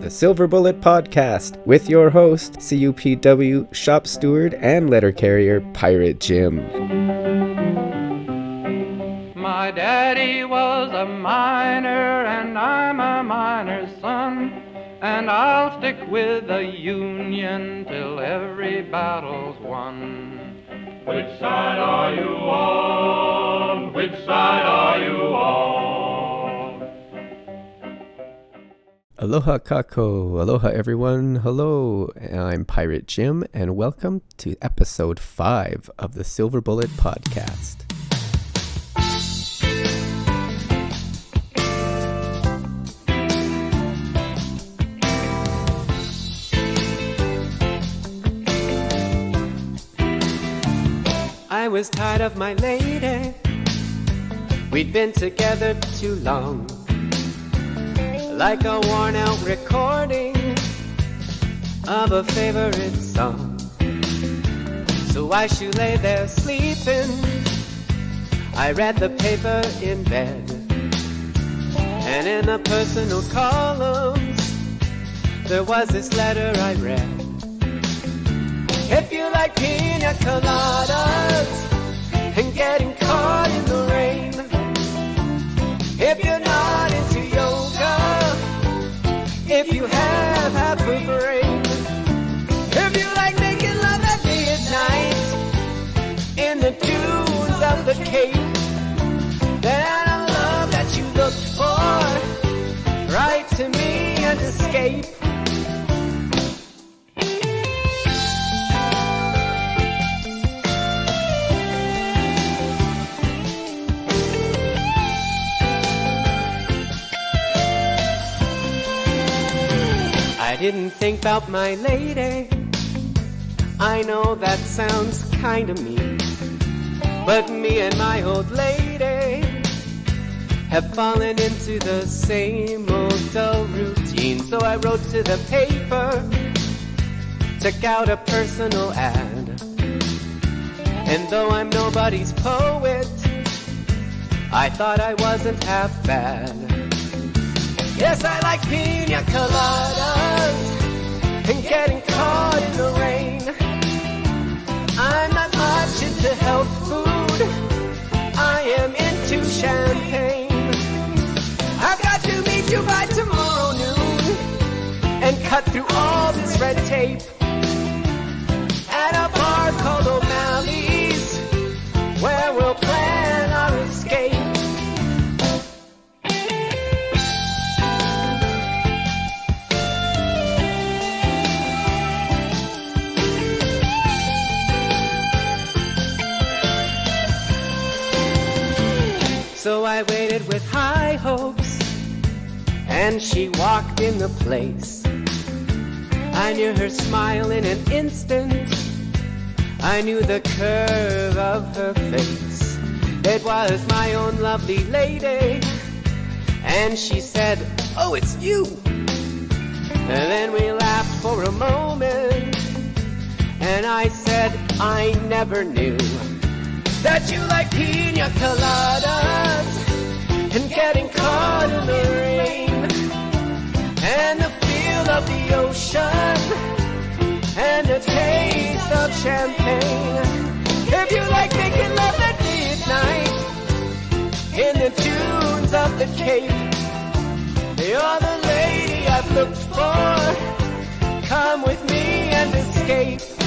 The Silver Bullet Podcast with your host, CUPW shop steward and letter carrier, Pirate Jim. My daddy was a miner, and I'm a miner's son. And I'll stick with the Union till every battle's won. Which side are you on? Which side are you on? Aloha kako, aloha everyone, hello. I'm Pirate Jim, and welcome to episode 5 of the Silver Bullet Podcast. I was tired of my lady. We'd been together too long. Like a worn out recording of a favorite song. So while she lay there sleeping, I read the paper in bed. And in the personal columns, there was this letter I read. If you like pina coladas and getting caught in the rain, if you're to me and escape. Hmm. I didn't think about my lady. I know that sounds kinda mean. But me and my old lady have fallen into the same old dull routine. So I wrote to the paper, took out a personal ad. And though I'm nobody's poet, I thought I wasn't half bad. Yes, I like pina coladas and getting caught in the rain. I'm not much into health food. I am into champagne. By tomorrow noon and cut through all this red tape at a bar called O'Malley's where we'll plan our escape. So I waited with high hopes, and she walked in the place. I knew her smile in an instant. I knew the curve of her face. It was my own lovely lady, and she said, Oh, it's you. And then we laughed for a moment, and I said, I never knew that you like pina coladas and getting caught in the rain and the feel of the ocean and the taste of champagne. If you like making love at midnight in the dunes of the Cape, you're the lady I've looked for. Come with me and escape.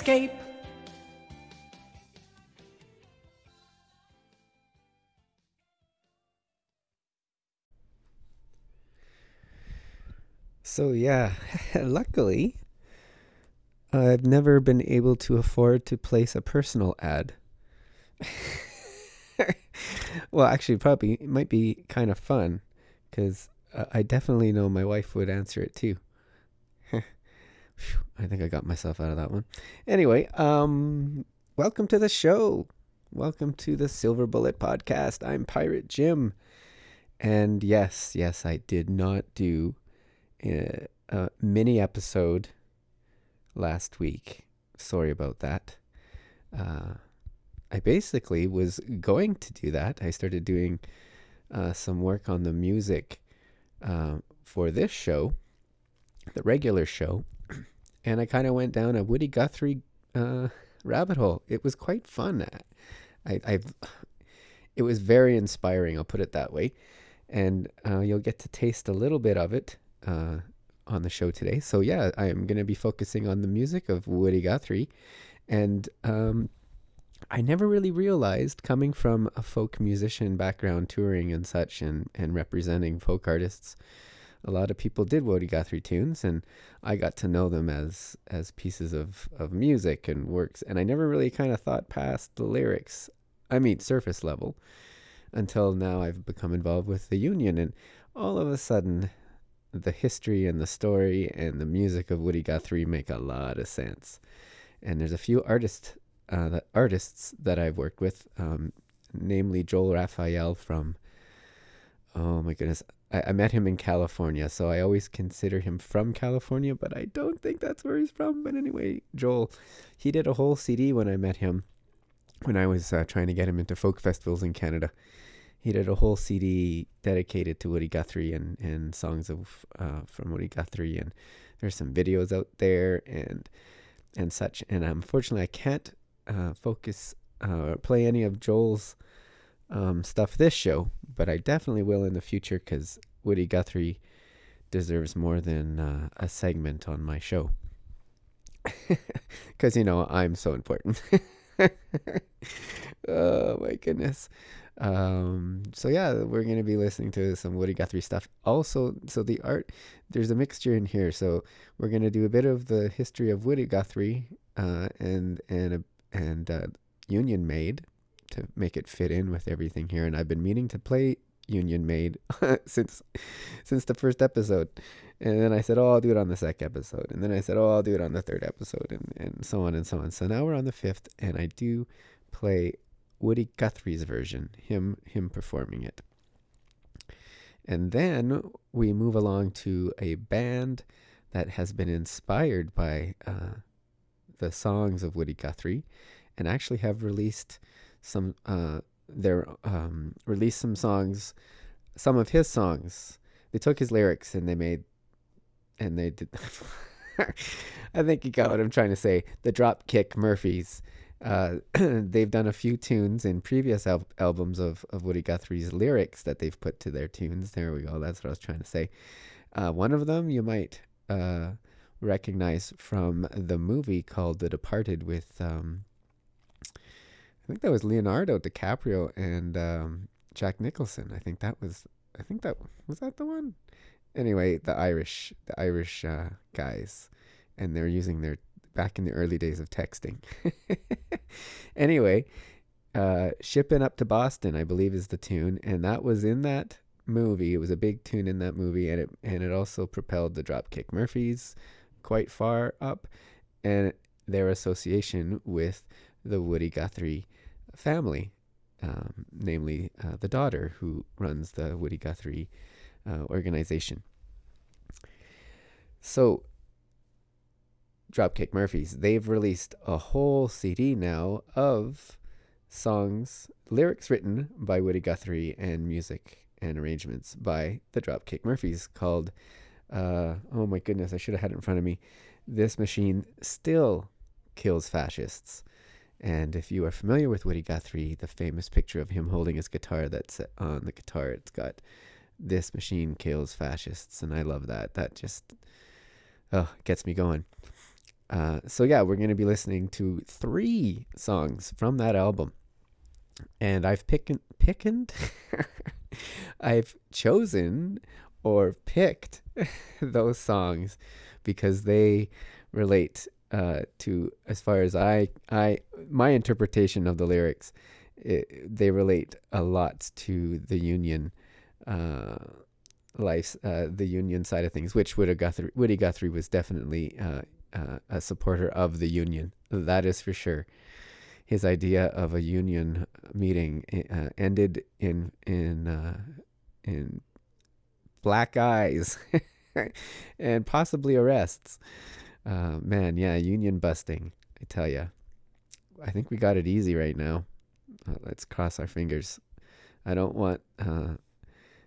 Escape. So, yeah, luckily, I've never been able to afford to place a personal ad. well, actually, probably it might be kind of fun because uh, I definitely know my wife would answer it too. I think I got myself out of that one. Anyway, um, welcome to the show. Welcome to the Silver Bullet Podcast. I'm Pirate Jim. And yes, yes, I did not do a, a mini episode last week. Sorry about that. Uh, I basically was going to do that. I started doing uh, some work on the music uh, for this show, the regular show, and I kind of went down a Woody Guthrie uh, rabbit hole. It was quite fun. I, I've, it was very inspiring. I'll put it that way, and uh, you'll get to taste a little bit of it uh, on the show today. So yeah, I am going to be focusing on the music of Woody Guthrie, and um, I never really realized coming from a folk musician background, touring and such, and and representing folk artists a lot of people did Woody Guthrie tunes, and I got to know them as as pieces of of music and works. And I never really kind of thought past the lyrics. I mean, surface level, until now I've become involved with the union, and all of a sudden, the history and the story and the music of Woody Guthrie make a lot of sense. And there's a few artists uh, that artists that I've worked with, um, namely Joel Rafael from. Oh my goodness, I, I met him in California, so I always consider him from California, but I don't think that's where he's from. But anyway, Joel, he did a whole CD when I met him, when I was uh, trying to get him into folk festivals in Canada. He did a whole CD dedicated to Woody Guthrie and, and songs of uh, from Woody Guthrie, and there's some videos out there and and such. And unfortunately, I can't uh, focus uh, play any of Joel's um, stuff this show, but I definitely will in the future because Woody Guthrie deserves more than uh, a segment on my show. Because, you know, I'm so important. oh, my goodness. Um, so, yeah, we're going to be listening to some Woody Guthrie stuff. Also, so the art, there's a mixture in here. So, we're going to do a bit of the history of Woody Guthrie uh, and, and, and uh, Union Maid to make it fit in with everything here. And I've been meaning to play Union Maid since since the first episode. And then I said, oh, I'll do it on the second episode. And then I said, oh, I'll do it on the third episode, and, and so on and so on. So now we're on the fifth, and I do play Woody Guthrie's version, him him performing it. And then we move along to a band that has been inspired by uh, the songs of Woody Guthrie and actually have released some uh their um released some songs some of his songs they took his lyrics and they made and they did I think you got what I'm trying to say the Dropkick Murphys uh, they've done a few tunes in previous al- albums of, of Woody Guthrie's lyrics that they've put to their tunes. There we go. That's what I was trying to say. Uh, one of them you might uh, recognize from the movie called The Departed with um, think that was Leonardo DiCaprio and um, Jack Nicholson. I think that was. I think that was that the one. Anyway, the Irish, the Irish uh, guys, and they're using their back in the early days of texting. anyway, uh, shipping up to Boston, I believe, is the tune, and that was in that movie. It was a big tune in that movie, and it and it also propelled the Dropkick Murphys quite far up, and their association with the Woody Guthrie family, um, namely uh, the daughter who runs the Woody Guthrie uh, organization. So, Dropkick Murphys, they've released a whole CD now of songs, lyrics written by Woody Guthrie, and music and arrangements by the Dropkick Murphys called, uh, oh my goodness, I should have had it in front of me. This machine still kills fascists. And if you are familiar with Woody Guthrie, the famous picture of him holding his guitar that's on the guitar, it's got this machine kills fascists. And I love that. That just oh, gets me going. Uh, so, yeah, we're going to be listening to three songs from that album. And I've picked, picked, I've chosen or picked those songs because they relate uh, to as far as I I my interpretation of the lyrics. It, they relate a lot to the union uh, life, uh, the union side of things, which Woody Guthrie, Woody Guthrie was definitely uh, uh, a supporter of the union. That is for sure. His idea of a union meeting uh, ended in in uh, in black eyes and possibly arrests. Uh, man, yeah, union busting. I tell you, I think we got it easy right now. Uh, let's cross our fingers. I don't want uh,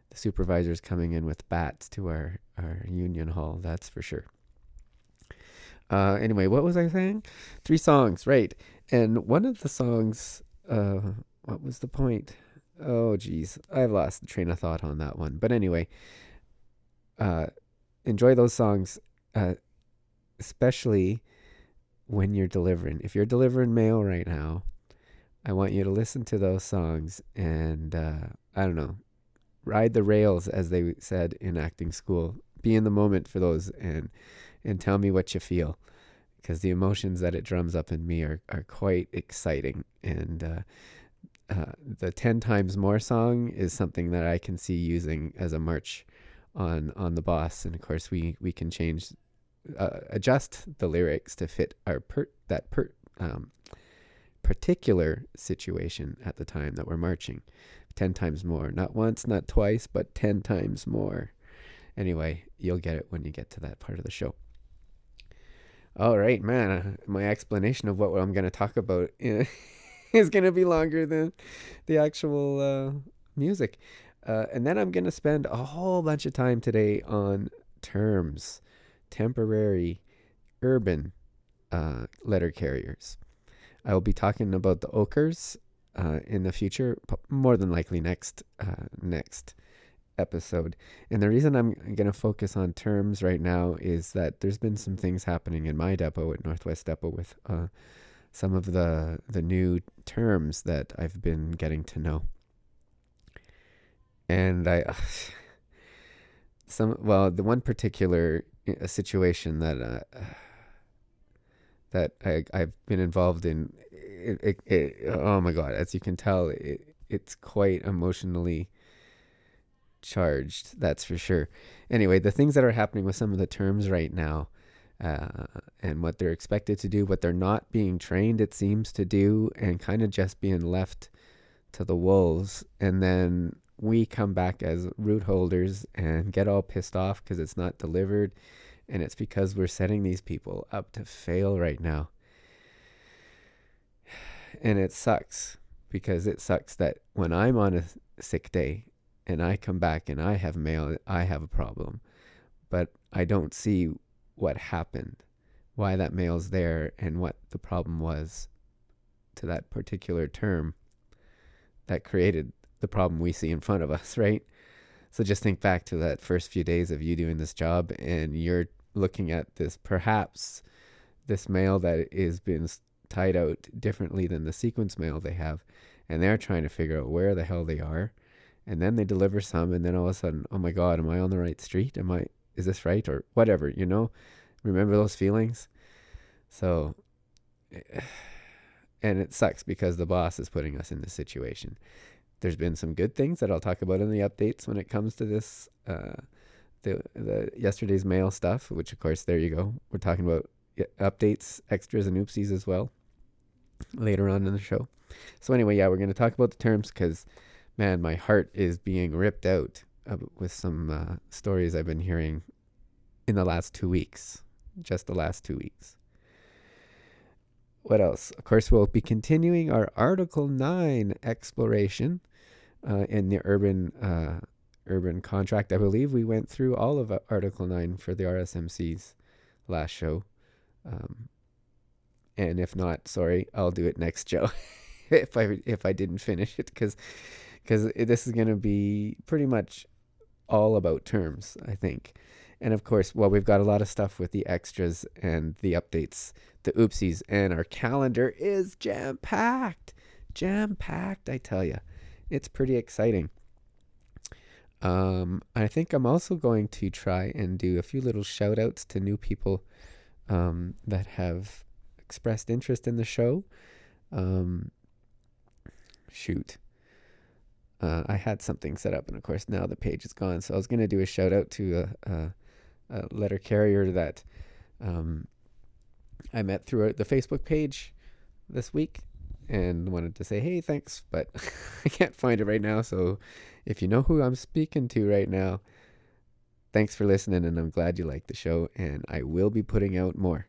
the supervisors coming in with bats to our, our union hall, that's for sure. Uh, anyway, what was I saying? Three songs, right. And one of the songs, uh, what was the point? Oh, geez. I've lost the train of thought on that one. But anyway, uh, enjoy those songs, uh, especially when you're delivering. If you're delivering mail right now, I want you to listen to those songs and, uh, I don't know, ride the rails, as they said in acting school. Be in the moment for those and and tell me what you feel, because the emotions that it drums up in me are are quite exciting. And uh, uh, the ten times more song is something that I can see using as a march on on the boss. And of course, we we can change. Uh, adjust the lyrics to fit our per that per um, particular situation at the time that we're marching. 10 times more. Not once, not twice, but 10 times more. Anyway, you'll get it when you get to that part of the show. All right, man. Uh, my explanation of what I'm going to talk about is going to be longer than the actual uh, music. Uh, and then I'm going to spend a whole bunch of time today on terms, temporary, urban uh, letter carriers. I will be talking about the Ockers uh, in the future, more than likely next uh, next episode. And the reason I'm going to focus on terms right now is that there's been some things happening in my depot at Northwest Depot with uh, some of the the new terms that I've been getting to know. And I some well, the one particular uh, situation that uh, that I, I've been involved in it, it, it, oh my god as you can tell it, it's quite emotionally charged that's for sure. Anyway the things that are happening with some of the terms right now uh, and what they're expected to do what they're not being trained it seems to do and kind of just being left to the wolves and then we come back as route holders and get all pissed off because it's not delivered and it's because we're setting these people up to fail right now and it sucks because it sucks that when I'm on a sick day and I come back and I have mail, I have a problem. But I don't see what happened, why that mail's there, and what the problem was to that particular term that created the problem we see in front of us, right? So just think back to that first few days of you doing this job and you're looking at this perhaps this mail that is being tied out differently than the sequence mail they have. And they're trying to figure out where the hell they are. And then they deliver some, and then all of a sudden, oh my God, am I on the right street? Am I, is this right? Or whatever, you know? Remember those feelings? So, and it sucks because the boss is putting us in this situation. There's been some good things that I'll talk about in the updates when it comes to this, uh, the, the yesterday's mail stuff, which of course, there you go. We're talking about updates, extras, and oopsies as well later on in the show. So anyway, yeah, we're going to talk about the terms because, man, my heart is being ripped out with some uh, stories I've been hearing in the last two weeks, just the last two weeks. What else? Of course, we'll be continuing our Article Nine exploration uh, in the urban uh, urban contract. I believe we went through all of Article Nine for the RSMC's last show. Um, and if not, sorry, I'll do it next show if I if I didn't finish it because because this is gonna be pretty much all about terms, I think. And of course, well, we've got a lot of stuff with the extras and the updates, the oopsies, and our calendar is jam packed, jam packed. I tell you, it's pretty exciting. Um, I think I'm also going to try and do a few little shout outs to new people um, that have expressed interest in the show. Um, shoot. Uh, I had something set up, and of course now the page is gone. So I was going to do a shout out to a, a, a letter carrier that um, I met through the Facebook page this week, and wanted to say, hey, thanks, but I can't find it right now. So if you know who I'm speaking to right now, thanks for listening, and I'm glad you like the show, and I will be putting out more.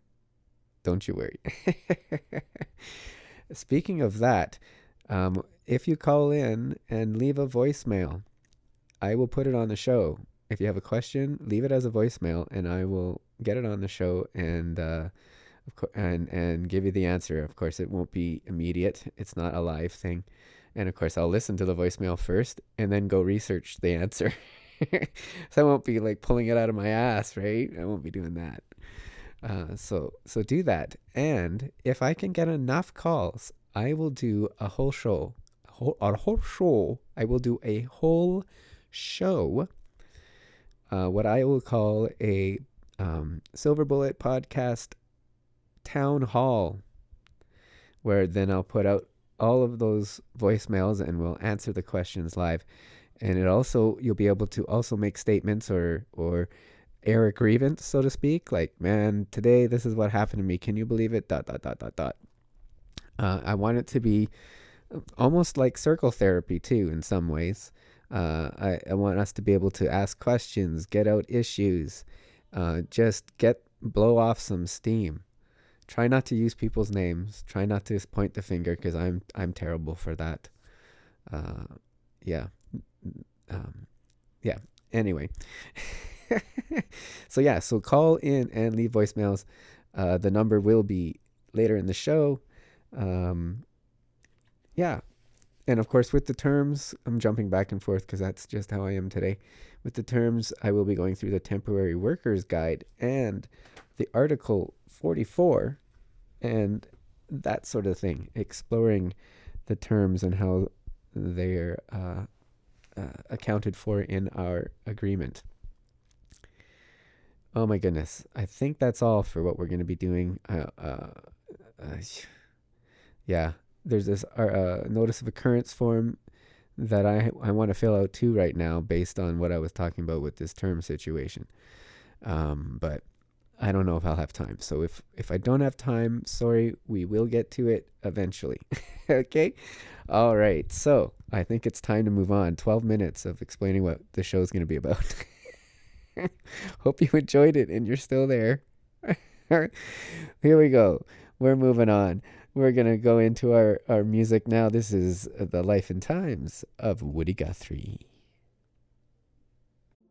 Don't you worry. Speaking of that, um, if you call in and leave a voicemail, I will put it on the show. If you have a question, leave it as a voicemail, and I will get it on the show and uh, and and give you the answer. Of course, it won't be immediate. It's not a live thing, and of course, I'll listen to the voicemail first and then go research the answer. so I won't be like pulling it out of my ass, right? I won't be doing that. Uh, so so do that, and if I can get enough calls, I will do a whole show, a whole, a whole show. I will do a whole show. Uh, what I will call a um, Silver Bullet podcast town hall, where then I'll put out all of those voicemails and we'll answer the questions live. And it also you'll be able to also make statements or or air a grievance, so to speak. Like, man, today this is what happened to me. Can you believe it? Dot dot dot dot dot. Uh, I want it to be almost like circle therapy too, in some ways. Uh, I, I want us to be able to ask questions, get out issues, uh, just get blow off some steam. Try not to use people's names. Try not to point the finger because I'm I'm terrible for that. Uh, yeah, um, yeah. Anyway, so yeah, so call in and leave voicemails. Uh, the number will be later in the show. Um, yeah, and of course with the terms, I'm jumping back and forth because that's just how I am today. With the terms, I will be going through the temporary workers guide and the article 44 and that sort of thing, exploring the terms and how they're uh, uh, accounted for in our agreement. Oh my goodness. I think that's all for what we're going to be doing. Uh, uh, uh yeah, there's this uh, notice of occurrence form that I, I want to fill out too right now based on what I was talking about with this term situation. Um, but I don't know if I'll have time. So if if I don't have time, sorry, we will get to it eventually. okay? All right. So, I think it's time to move on. 12 minutes of explaining what the show is going to be about. Hope you enjoyed it and you're still there. Here we go. We're moving on. We're going to go into our, our music now. This is The Life and Times of Woody Guthrie.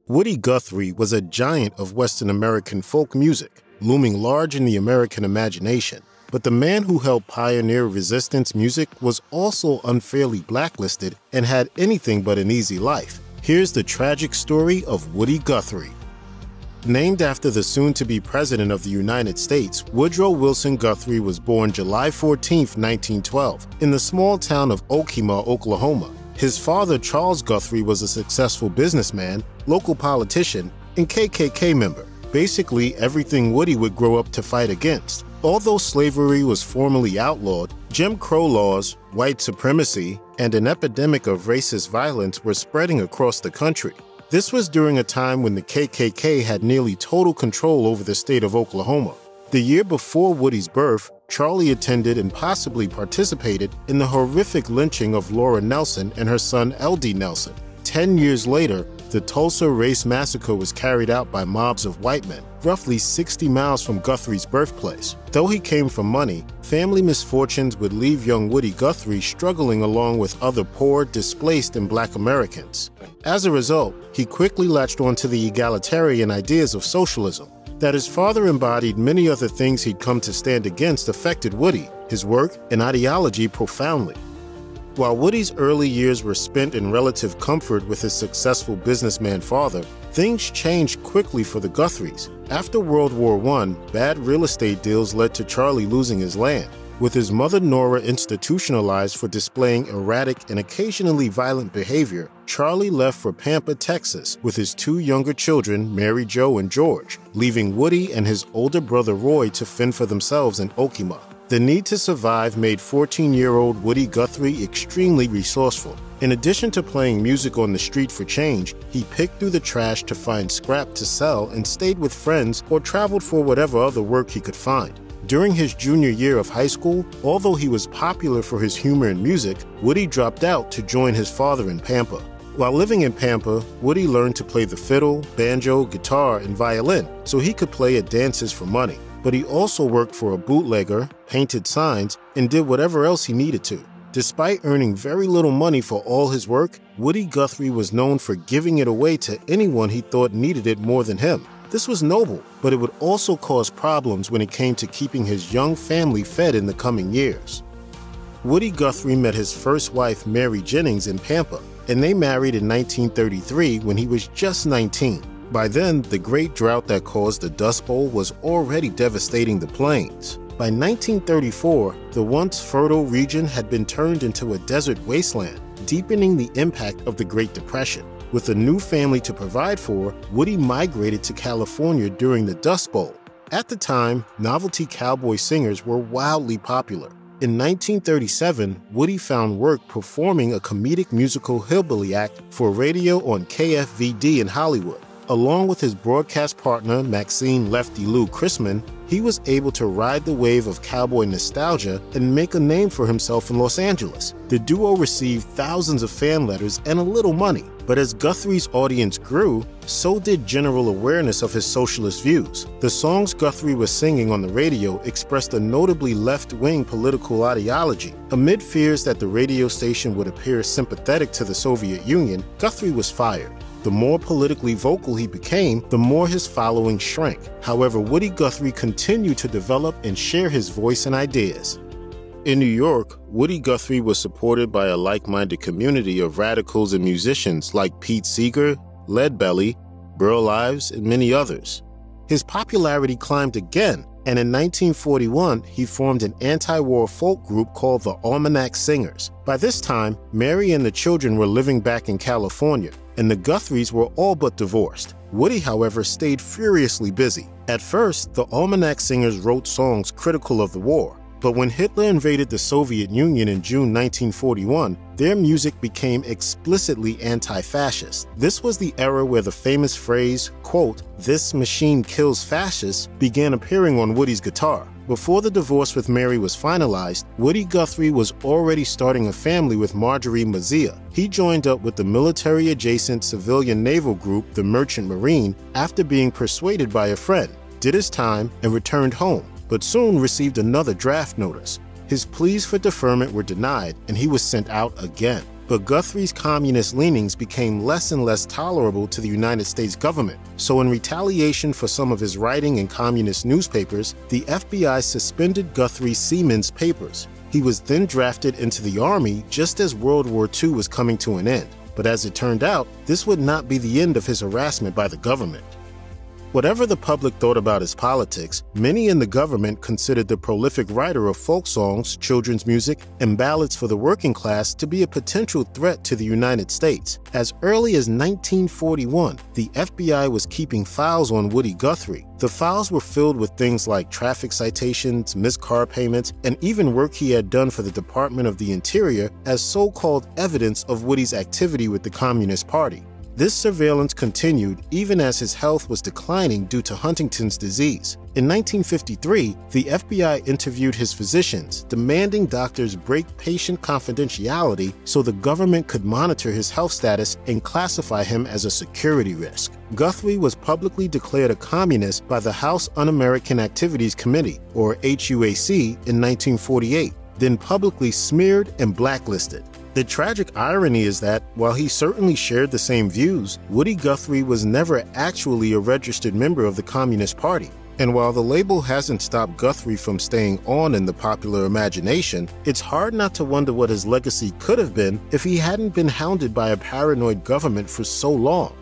Woody Guthrie was a giant of Western American folk music, looming large in the American imagination. But the man who helped pioneer resistance music was also unfairly blacklisted and had anything but an easy life. Here's the tragic story of Woody Guthrie. Named after the soon to be President of the United States, Woodrow Wilson Guthrie was born July 14, 1912, in the small town of Okemah, Oklahoma. His father, Charles Guthrie, was a successful businessman, local politician, and KKK member. Basically, everything Woody would grow up to fight against. Although slavery was formally outlawed, Jim Crow laws, white supremacy, and an epidemic of racist violence were spreading across the country. This was during a time when the KKK had nearly total control over the state of Oklahoma. The year before Woody's birth, Charlie attended and possibly participated in the horrific lynching of Laura Nelson and her son L.D. Nelson. Ten years later, the Tulsa Race Massacre was carried out by mobs of white men, roughly 60 miles from Guthrie's birthplace. Though he came from money, family misfortunes would leave young Woody Guthrie struggling along with other poor, displaced, and black Americans. As a result, he quickly latched onto the egalitarian ideas of socialism. That his father embodied many of the things he'd come to stand against affected Woody, his work, and ideology profoundly. While Woody's early years were spent in relative comfort with his successful businessman father, things changed quickly for the Guthries. After World War I, bad real estate deals led to Charlie losing his land. With his mother Nora institutionalized for displaying erratic and occasionally violent behavior, Charlie left for Pampa, Texas, with his two younger children, Mary Jo and George, leaving Woody and his older brother Roy to fend for themselves in Okemah. The need to survive made 14 year old Woody Guthrie extremely resourceful. In addition to playing music on the street for change, he picked through the trash to find scrap to sell and stayed with friends or traveled for whatever other work he could find. During his junior year of high school, although he was popular for his humor and music, Woody dropped out to join his father in Pampa. While living in Pampa, Woody learned to play the fiddle, banjo, guitar, and violin so he could play at dances for money. But he also worked for a bootlegger, painted signs, and did whatever else he needed to. Despite earning very little money for all his work, Woody Guthrie was known for giving it away to anyone he thought needed it more than him. This was noble, but it would also cause problems when it came to keeping his young family fed in the coming years. Woody Guthrie met his first wife, Mary Jennings, in Pampa, and they married in 1933 when he was just 19. By then, the great drought that caused the Dust Bowl was already devastating the plains. By 1934, the once fertile region had been turned into a desert wasteland, deepening the impact of the Great Depression. With a new family to provide for, Woody migrated to California during the Dust Bowl. At the time, novelty cowboy singers were wildly popular. In 1937, Woody found work performing a comedic musical hillbilly act for radio on KFVD in Hollywood. Along with his broadcast partner, Maxine Lefty Lou Crissman, he was able to ride the wave of cowboy nostalgia and make a name for himself in Los Angeles. The duo received thousands of fan letters and a little money, but as Guthrie's audience grew, so did general awareness of his socialist views. The songs Guthrie was singing on the radio expressed a notably left wing political ideology. Amid fears that the radio station would appear sympathetic to the Soviet Union, Guthrie was fired. The more politically vocal he became, the more his following shrank. However, Woody Guthrie continued to develop and share his voice and ideas. In New York, Woody Guthrie was supported by a like minded community of radicals and musicians like Pete Seeger, Leadbelly, Burl Ives, and many others. His popularity climbed again, and in 1941 he formed an anti war folk group called the Almanac Singers. By this time, Mary and the children were living back in California, and the Guthries were all but divorced. Woody, however, stayed furiously busy. At first, the Almanac Singers wrote songs critical of the war, but when Hitler invaded the Soviet Union in June 1941, their music became explicitly anti fascist. This was the era where the famous phrase, quote, this machine kills fascists, began appearing on Woody's guitar. Before the divorce with Mary was finalized, Woody Guthrie was already starting a family with Marjorie Mazzia. He joined up with the military adjacent civilian naval group, the Merchant Marine, after being persuaded by a friend, did his time, and returned home but soon received another draft notice. His pleas for deferment were denied, and he was sent out again. But Guthrie's communist leanings became less and less tolerable to the United States government. So, in retaliation for some of his writing in communist newspapers, the FBI suspended Guthrie Seamen's papers. He was then drafted into the Army just as World War II was coming to an end. But as it turned out, this would not be the end of his harassment by the government. Whatever the public thought about his politics, many in the government considered the prolific writer of folk songs, children's music, and ballads for the working class to be a potential threat to the United States. As early as 1941, the FBI was keeping files on Woody Guthrie. The files were filled with things like traffic citations, missed car payments, and even work he had done for the Department of the Interior as so called evidence of Woody's activity with the Communist Party. This surveillance continued even as his health was declining due to Huntington's disease. In 1953, the FBI interviewed his physicians, demanding doctors break patient confidentiality so the government could monitor his health status and classify him as a security risk. Guthrie was publicly declared a communist by the House Un American Activities Committee, or HUAC, in 1948, then publicly smeared and blacklisted. The tragic irony is that, while he certainly shared the same views, Woody Guthrie was never actually a registered member of the Communist Party. And while the label hasn't stopped Guthrie from staying on in the popular imagination, it's hard not to wonder what his legacy could have been if he hadn't been hounded by a paranoid government for so long.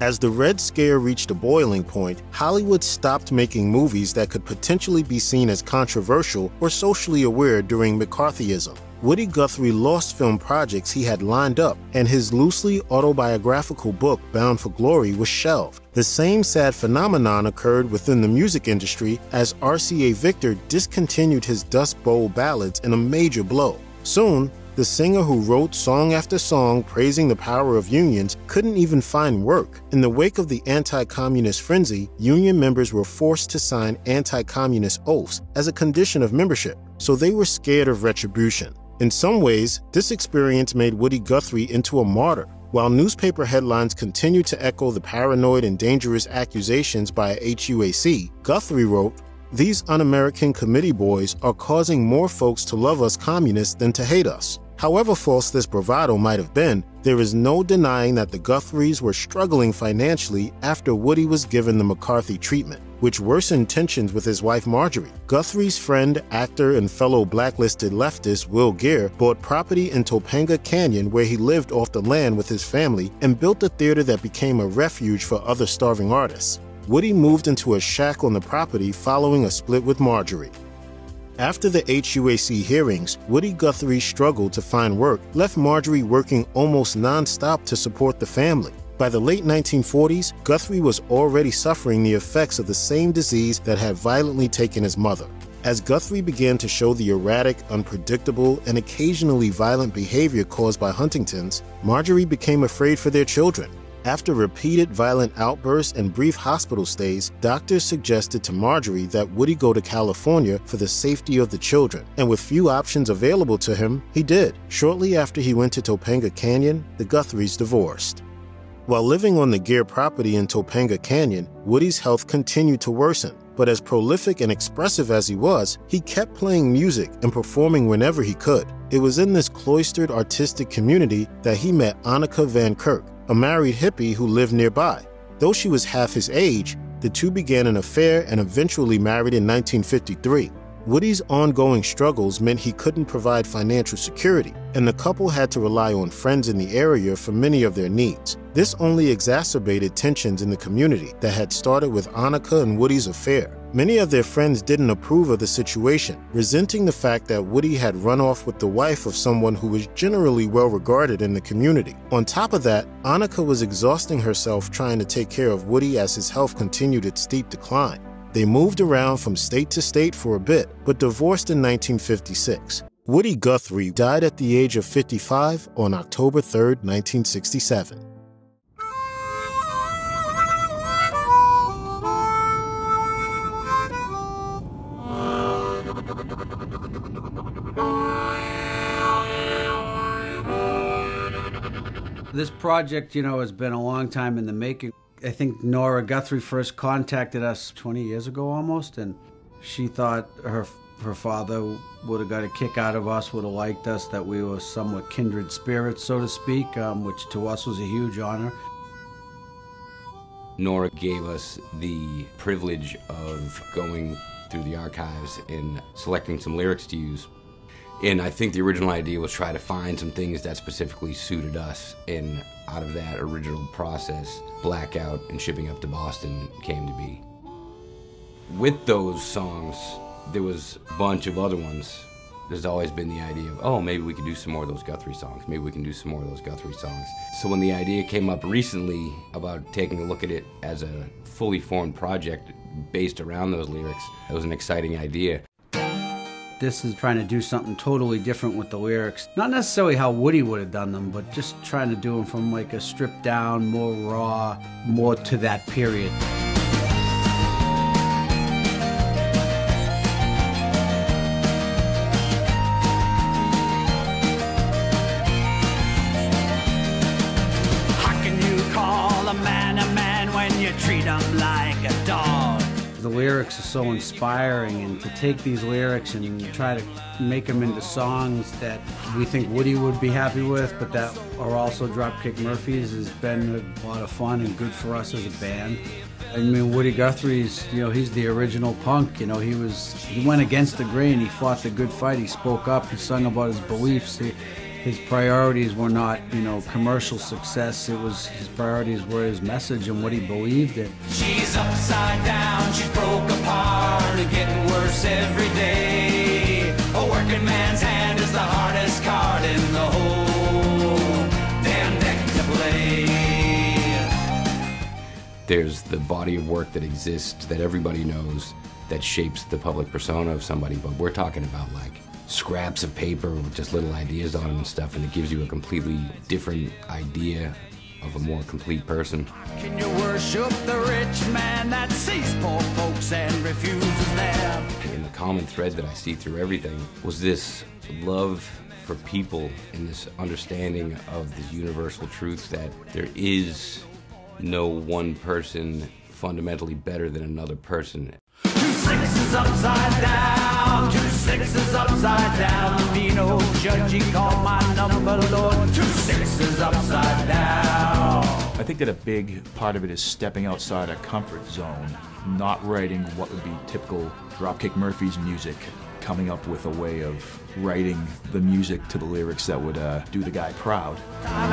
As the Red Scare reached a boiling point, Hollywood stopped making movies that could potentially be seen as controversial or socially aware during McCarthyism. Woody Guthrie lost film projects he had lined up, and his loosely autobiographical book, Bound for Glory, was shelved. The same sad phenomenon occurred within the music industry as RCA Victor discontinued his Dust Bowl ballads in a major blow. Soon, the singer who wrote song after song praising the power of unions couldn't even find work. In the wake of the anti communist frenzy, union members were forced to sign anti communist oaths as a condition of membership, so they were scared of retribution. In some ways, this experience made Woody Guthrie into a martyr. While newspaper headlines continued to echo the paranoid and dangerous accusations by HUAC, Guthrie wrote, These un American committee boys are causing more folks to love us communists than to hate us. However false this bravado might have been, there is no denying that the Guthries were struggling financially after Woody was given the McCarthy treatment, which worsened tensions with his wife Marjorie. Guthrie's friend, actor, and fellow blacklisted leftist Will Geer bought property in Topanga Canyon where he lived off the land with his family and built a theater that became a refuge for other starving artists. Woody moved into a shack on the property following a split with Marjorie. After the HUAC hearings, Woody Guthrie struggled to find work, left Marjorie working almost nonstop to support the family. By the late 1940s, Guthrie was already suffering the effects of the same disease that had violently taken his mother. As Guthrie began to show the erratic, unpredictable, and occasionally violent behavior caused by Huntington's, Marjorie became afraid for their children. After repeated violent outbursts and brief hospital stays, doctors suggested to Marjorie that Woody go to California for the safety of the children, and with few options available to him, he did. Shortly after he went to Topanga Canyon, the Guthries divorced. While living on the Geer property in Topanga Canyon, Woody's health continued to worsen. But as prolific and expressive as he was, he kept playing music and performing whenever he could. It was in this cloistered artistic community that he met Anneke Van Kirk, a married hippie who lived nearby. Though she was half his age, the two began an affair and eventually married in 1953. Woody's ongoing struggles meant he couldn't provide financial security, and the couple had to rely on friends in the area for many of their needs. This only exacerbated tensions in the community that had started with Anneke and Woody's affair. Many of their friends didn't approve of the situation, resenting the fact that Woody had run off with the wife of someone who was generally well regarded in the community. On top of that, Anneke was exhausting herself trying to take care of Woody as his health continued its steep decline. They moved around from state to state for a bit, but divorced in 1956. Woody Guthrie died at the age of 55 on October 3, 1967. This project, you know, has been a long time in the making. I think Nora Guthrie first contacted us 20 years ago almost, and she thought her her father would have got a kick out of us, would have liked us, that we were somewhat kindred spirits, so to speak, um, which to us was a huge honor. Nora gave us the privilege of going through the archives and selecting some lyrics to use. And I think the original idea was try to find some things that specifically suited us. And out of that original process, Blackout and Shipping Up to Boston came to be. With those songs, there was a bunch of other ones. There's always been the idea of, oh, maybe we could do some more of those Guthrie songs. Maybe we can do some more of those Guthrie songs. So when the idea came up recently about taking a look at it as a fully formed project based around those lyrics, it was an exciting idea. This is trying to do something totally different with the lyrics. Not necessarily how Woody would have done them, but just trying to do them from like a stripped down, more raw, more to that period. How can you call a man a man when you treat him like a dog? The lyrics are so inspiring, and to take these lyrics and try to make them into songs that we think Woody would be happy with, but that are also Dropkick Murphys has been a lot of fun and good for us as a band. I mean, Woody Guthrie's, you know, he's the original punk. You know, he was, he went against the grain. He fought the good fight. He spoke up. He sung about his beliefs. He, his priorities were not, you know, commercial success. It was his priorities were his message and what he believed in. She's upside down, she's broke apart, getting worse every day. A working man's hand is the hardest card in the whole damn deck to play. There's the body of work that exists that everybody knows that shapes the public persona of somebody, but we're talking about like scraps of paper with just little ideas on them and stuff, and it gives you a completely different idea of a more complete person. Can you worship the rich man that sees poor folks and refuses them? And the common thread that I see through everything was this love for people and this understanding of this universal truth that there is no one person fundamentally better than another person. Two sixes upside down, two sixes upside down. Be no judge, he called my number, Lord. Two sixes upside down. I think that a big part of it is stepping outside our comfort zone, not writing what would be typical Dropkick Murphys music, coming up with a way of writing the music to the lyrics that would uh, do the guy proud. Time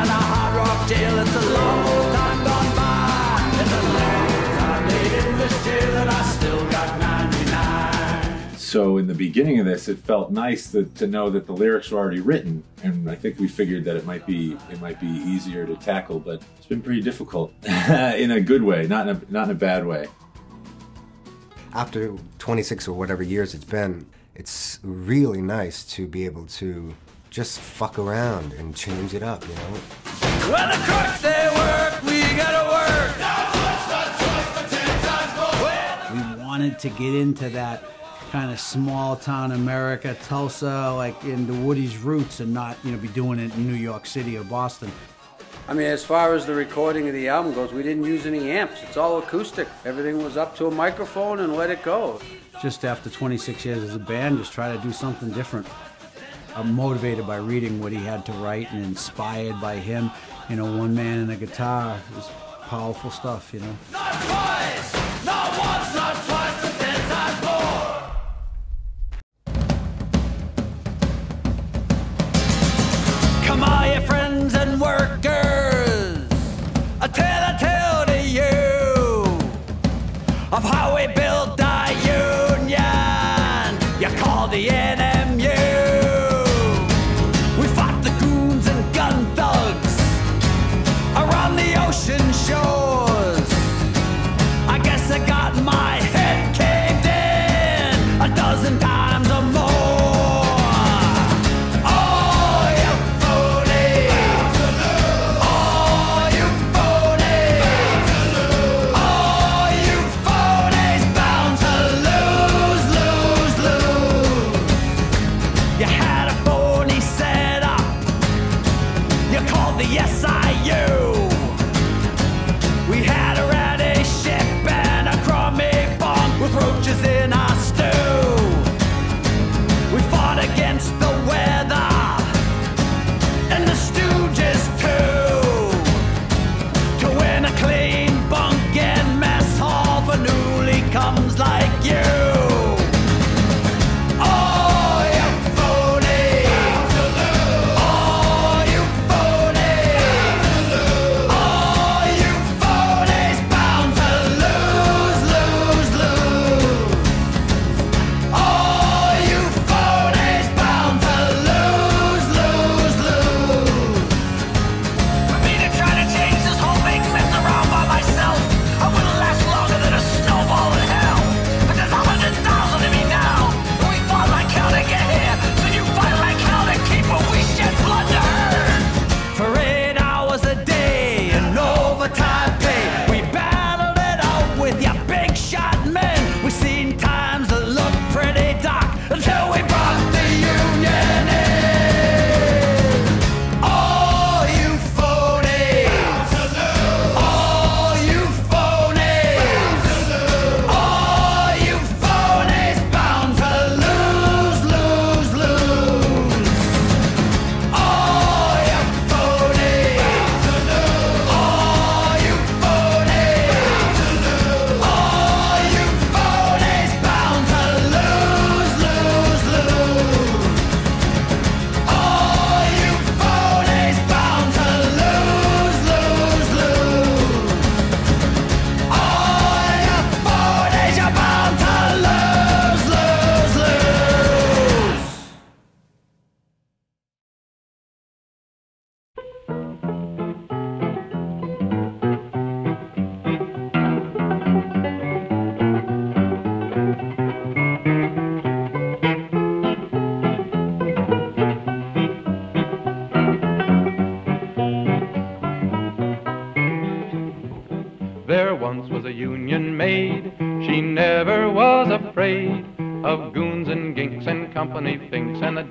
So in the beginning of this, it felt nice to, to know that the lyrics were already written, and I think we figured that it might be it might be easier to tackle, but it's been pretty difficult in a good way, not in a not in a bad way. after 26 or whatever years it's been, it's really nice to be able to just fuck around and change it up, you know? When the crooks they work, we gotta work. We wanted to get into that kind of small town America, Tulsa, like into Woody's roots and not, you know, be doing it in New York City or Boston. I mean, as far as the recording of the album goes, we didn't use any amps. It's all acoustic. Everything was up to a microphone and let it go. Just after 26 years as a band, just try to do something different. I'm motivated by reading what he had to write and inspired by him. You know, one man and a guitar is powerful stuff, you know. Not twice, not once, not twice, and workers. I tell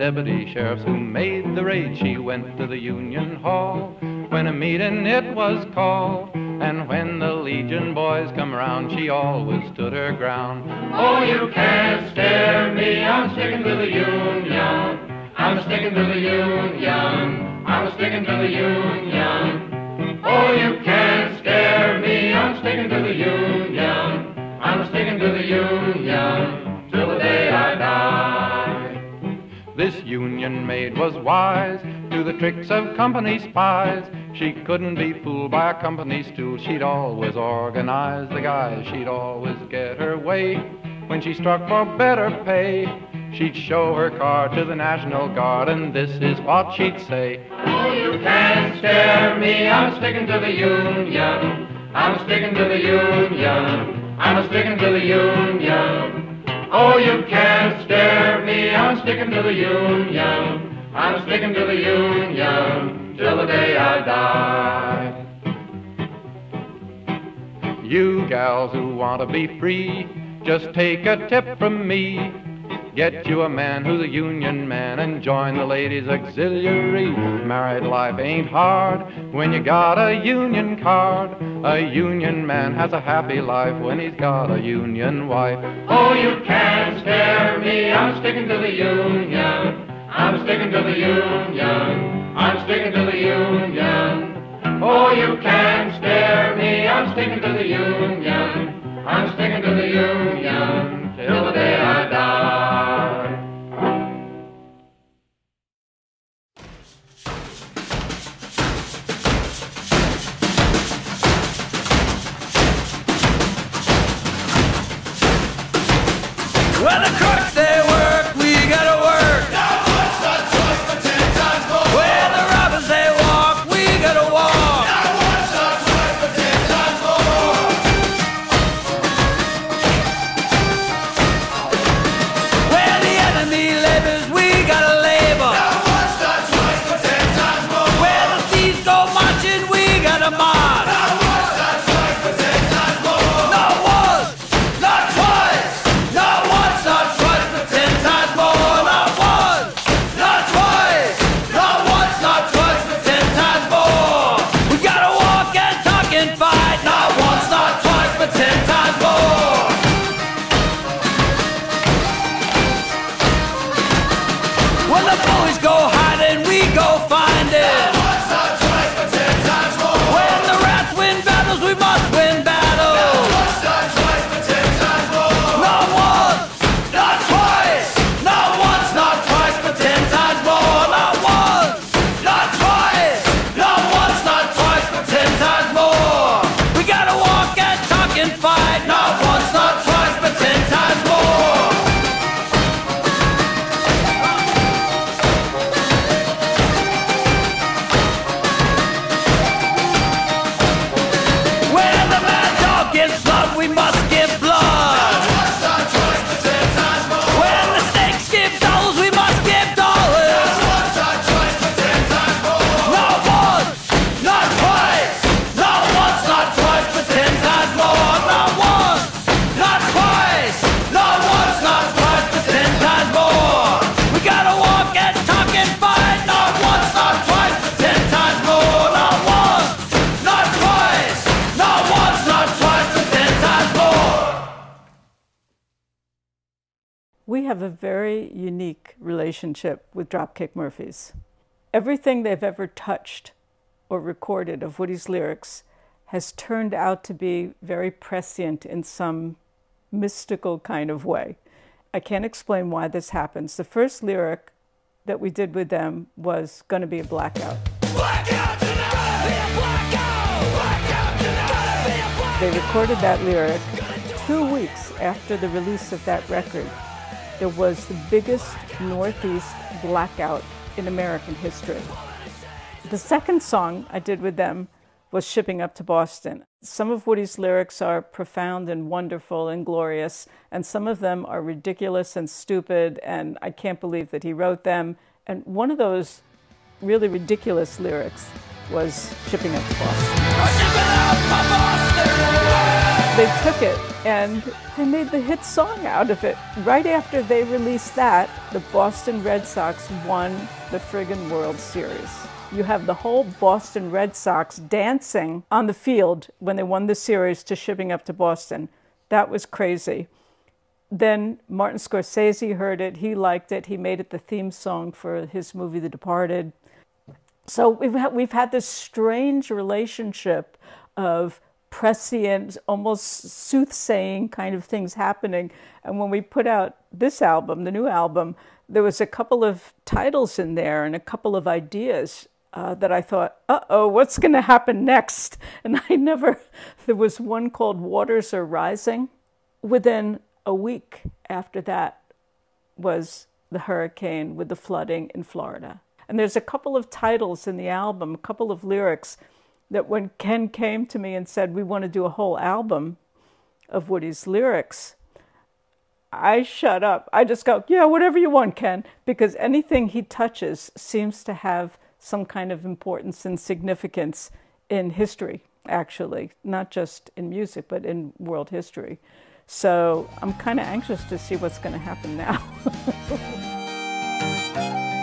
deputy sheriffs who made the raid. She went to the union hall when a meeting it was called. And when the Legion boys come around, she always stood her ground. Oh, you can't scare me, I'm sticking to the Union. I'm sticking to the Union. I'm sticking to the Union. Of company spies. She couldn't be fooled by a company stool. She'd always organize the guys. She'd always get her way. When she struck for better pay, she'd show her card to the National Guard, and this is what she'd say. Oh, you can't scare me, I'm sticking to the Union. I'm sticking to the Union. I'm sticking to the Union. Oh, you can't scare me, I'm sticking to the Union. I'm sticking to the Union till the day I die. You gals who want to be free, just take a tip from me. Get you a man who's a union man and join the ladies' auxiliary. Married life ain't hard when you got a union card. A union man has a happy life when he's got a union wife. Oh, you can't scare me, I'm sticking to the Union. I'm sticking to the Union. I'm sticking to the Union. Oh, you can't scare me, I'm sticking to the Union. I'm sticking to the Union till the day I die. Well, with Dropkick Murphys. Everything they've ever touched or recorded of Woody's lyrics has turned out to be very prescient in some mystical kind of way. I can't explain why this happens. The first lyric that we did with them was going to be a blackout. They recorded that lyric two weeks after the release of that record. There was the biggest Northeast blackout in American history. The second song I did with them was Shipping Up to Boston. Some of Woody's lyrics are profound and wonderful and glorious, and some of them are ridiculous and stupid, and I can't believe that he wrote them. And one of those really ridiculous lyrics was Shipping Up to Boston. They took it and they made the hit song out of it. Right after they released that, the Boston Red Sox won the friggin' World Series. You have the whole Boston Red Sox dancing on the field when they won the series to shipping up to Boston. That was crazy. Then Martin Scorsese heard it, he liked it, he made it the theme song for his movie The Departed. So we've had, we've had this strange relationship of prescient, almost soothsaying kind of things happening. And when we put out this album, the new album, there was a couple of titles in there and a couple of ideas uh, that I thought, uh oh, what's going to happen next? And I never, there was one called Waters Are Rising. Within a week after that was the hurricane with the flooding in Florida. And there's a couple of titles in the album, a couple of lyrics that when Ken came to me and said, We want to do a whole album of Woody's lyrics, I shut up. I just go, Yeah, whatever you want, Ken, because anything he touches seems to have some kind of importance and significance in history, actually, not just in music, but in world history. So I'm kind of anxious to see what's going to happen now.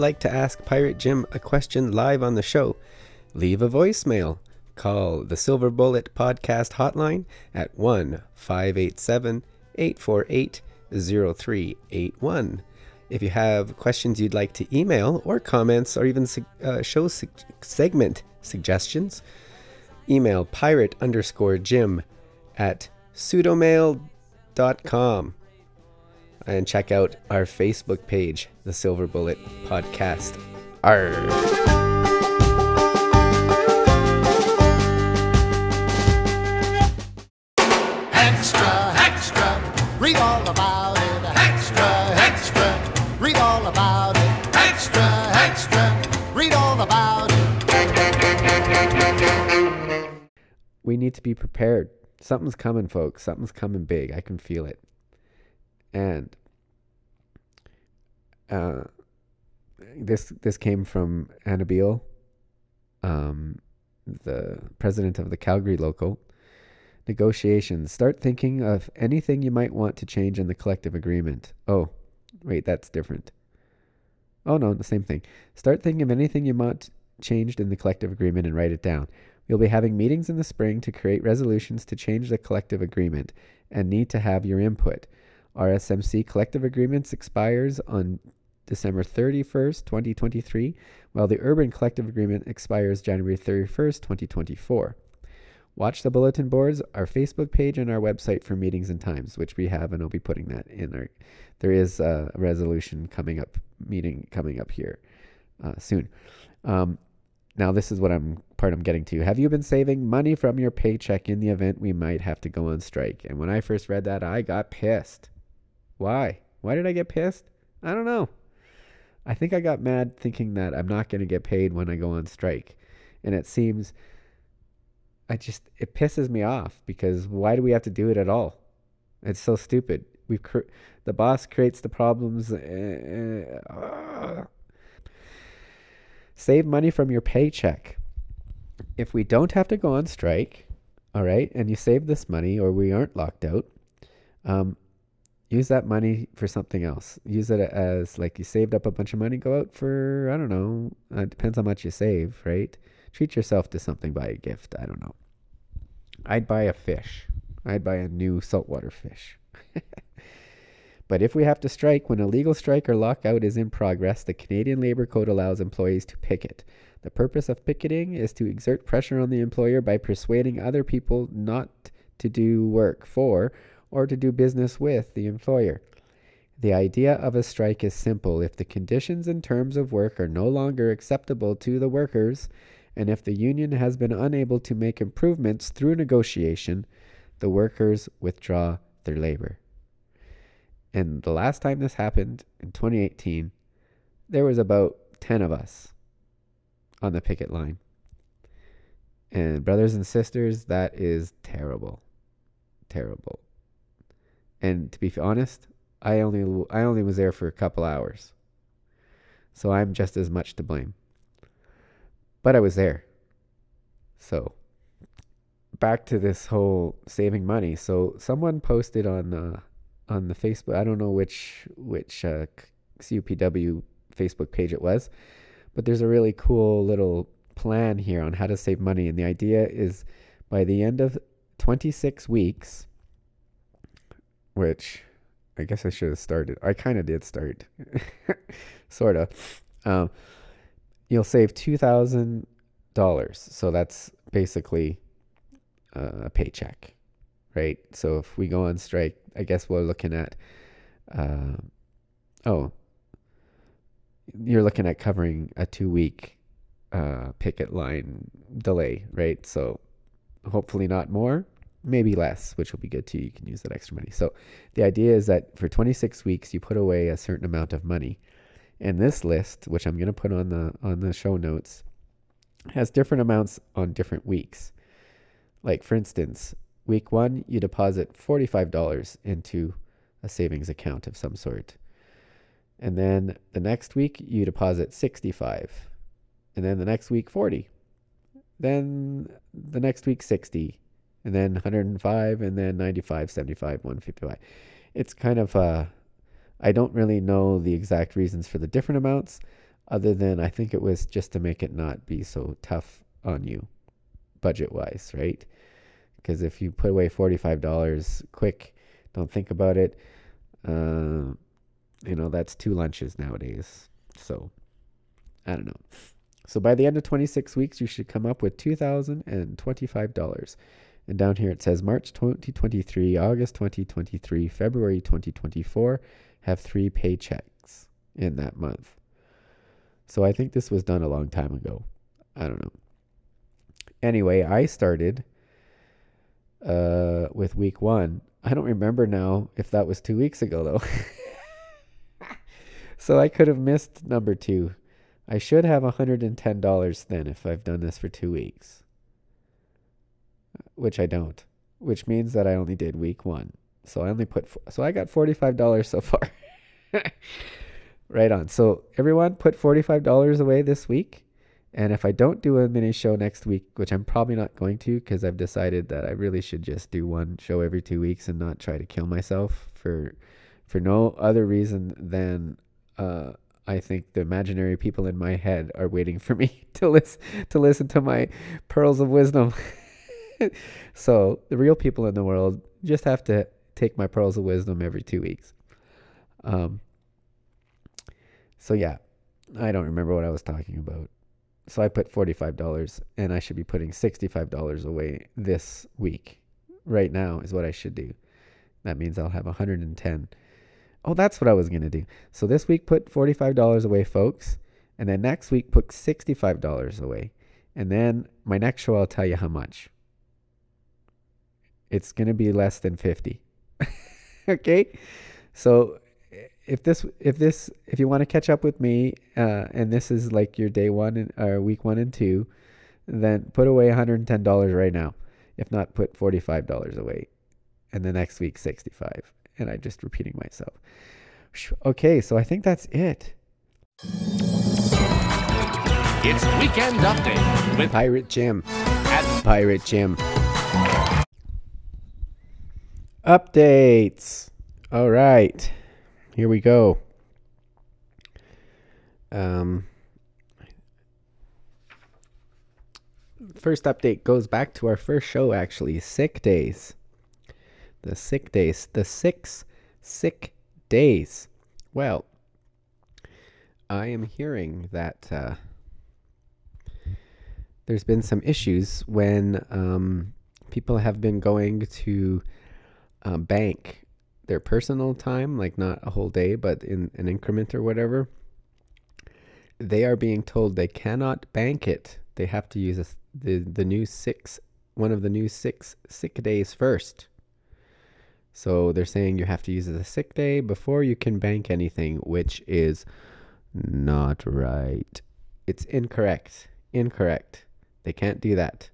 like to ask Pirate Jim a question live on the show, leave a voicemail. Call the Silver Bullet Podcast hotline at 1 587 848 0381. If you have questions you'd like to email, or comments, or even uh, show seg- segment suggestions, email pirate underscore jim at pseudomail.com and check out our Facebook page, the Silver Bullet Podcast. Arr. Extra, extra, read all about it. Extra, extra, read all about it. Extra, extra, read all about it. we need to be prepared. Something's coming, folks. Something's coming big. I can feel it. And uh, this this came from Anna Beal, um, the president of the Calgary local. Negotiations. Start thinking of anything you might want to change in the collective agreement. Oh, wait, that's different. Oh no, the same thing. Start thinking of anything you want changed in the collective agreement and write it down. We'll be having meetings in the spring to create resolutions to change the collective agreement and need to have your input. RSMC collective agreements expires on December 31st, 2023, while the urban collective agreement expires January 31st, 2024. Watch the bulletin boards, our Facebook page, and our website for meetings and times, which we have, and I'll be putting that in our. There is a resolution coming up, meeting coming up here uh, soon. Um, now, this is what I'm part I'm getting to. Have you been saving money from your paycheck in the event we might have to go on strike? And when I first read that, I got pissed. Why? Why did I get pissed? I don't know. I think I got mad thinking that I'm not going to get paid when I go on strike. And it seems I just it pisses me off because why do we have to do it at all? It's so stupid. We cr- the boss creates the problems. Uh, uh, save money from your paycheck. If we don't have to go on strike, all right, and you save this money or we aren't locked out, um, use that money for something else. Use it as like you saved up a bunch of money, go out for, I don't know, uh, it depends how much you save, right? Treat yourself to something, buy a gift. I don't know. I'd buy a fish. I'd buy a new saltwater fish. but if we have to strike when a legal strike or lockout is in progress, the Canadian Labour Code allows employees to picket. The purpose of picketing is to exert pressure on the employer by persuading other people not to do work for or to do business with the employer. The idea of a strike is simple. If the conditions and terms of work are no longer acceptable to the workers, and if the union has been unable to make improvements through negotiation, the workers withdraw their labor. And the last time this happened, in 2018, there was about 10 of us on the picket line. And brothers and sisters, that is terrible. Terrible. And to be honest, I only I only was there for a couple hours. So I'm just as much to blame. But I was there. So back to this whole saving money. So someone posted on uh, on the Facebook. I don't know which which uh, CUPW Facebook page it was, but there's a really cool little plan here on how to save money. And the idea is by the end of 26 weeks, which I guess I should have started. I kind of did start, sort of. Um, you'll save two thousand dollars. So that's basically uh, a paycheck, right? So if we go on strike, I guess we're looking at, uh, oh, you're looking at covering a two week uh, picket line delay, right? So hopefully not more, maybe less, which will be good too. You can use that extra money. So the idea is that for 26 weeks, you put away a certain amount of money. And this list, which I'm going to put on the on the show notes, has different amounts on different weeks. Like for instance, week 1 you deposit $45 into a savings account of some sort. And then the next week you deposit 65. And then the next week 40. Then the next week 60 and then 105 and then 95, 75, 155. It's kind of uh I don't really know the exact reasons for the different amounts, other than I think it was just to make it not be so tough on you, budget wise, right? Because if you put away $45 quick, don't think about it. Uh, you know, that's two lunches nowadays. So, I don't know. So by the end of 26 weeks, you should come up with $2,025. And down here it says March 2023, August 2023, February 2024 have three paychecks in that month. So I think this was done a long time ago. I don't know. Anyway, I started uh, with week one. I don't remember now if that was two weeks ago, though. so I could have missed number two. I should have $110 then if I've done this for two weeks, which I don't, which means that I only did week one. So I only put, so I got $45 so far. right on. So everyone put $45 away this week. And if I don't do a mini show next week, which I'm probably not going to because I've decided that I really should just do one show every two weeks and not try to kill myself for for no other reason than uh, I think the imaginary people in my head are waiting for me to listen to listen to my pearls of wisdom. so the real people in the world just have to take my pearls of wisdom every two weeks. Um, so yeah, I don't remember what I was talking about. So I put $45 and I should be putting $65 away this week. Right now is what I should do. That means I'll have 110. Oh, that's what I was going to do. So this week put $45 away, folks. And then next week put $65 away. And then my next show I'll tell you how much. It's going to be less than 50. okay? So if this if this if you want to catch up with me uh, and this is like your day one and, or week one and two then put away $110 right now. If not put $45 away and the next week 65 and i'm just repeating myself. Okay so i think that's it. It's Weekend Update with pirate jim. At pirate jim updates all right here we go. Um, first update goes back to our first show, actually sick days. The sick days. The six sick days. Well, I am hearing that uh, there's been some issues when um, people have been going to uh, bank their personal time, like not a whole day, but in an increment or whatever, they are being told they cannot bank it. They have to use a, the the new six one of the new six sick days first. So they're saying you have to use the sick day before you can bank anything, which is not right. It's incorrect. Incorrect. They can't do that.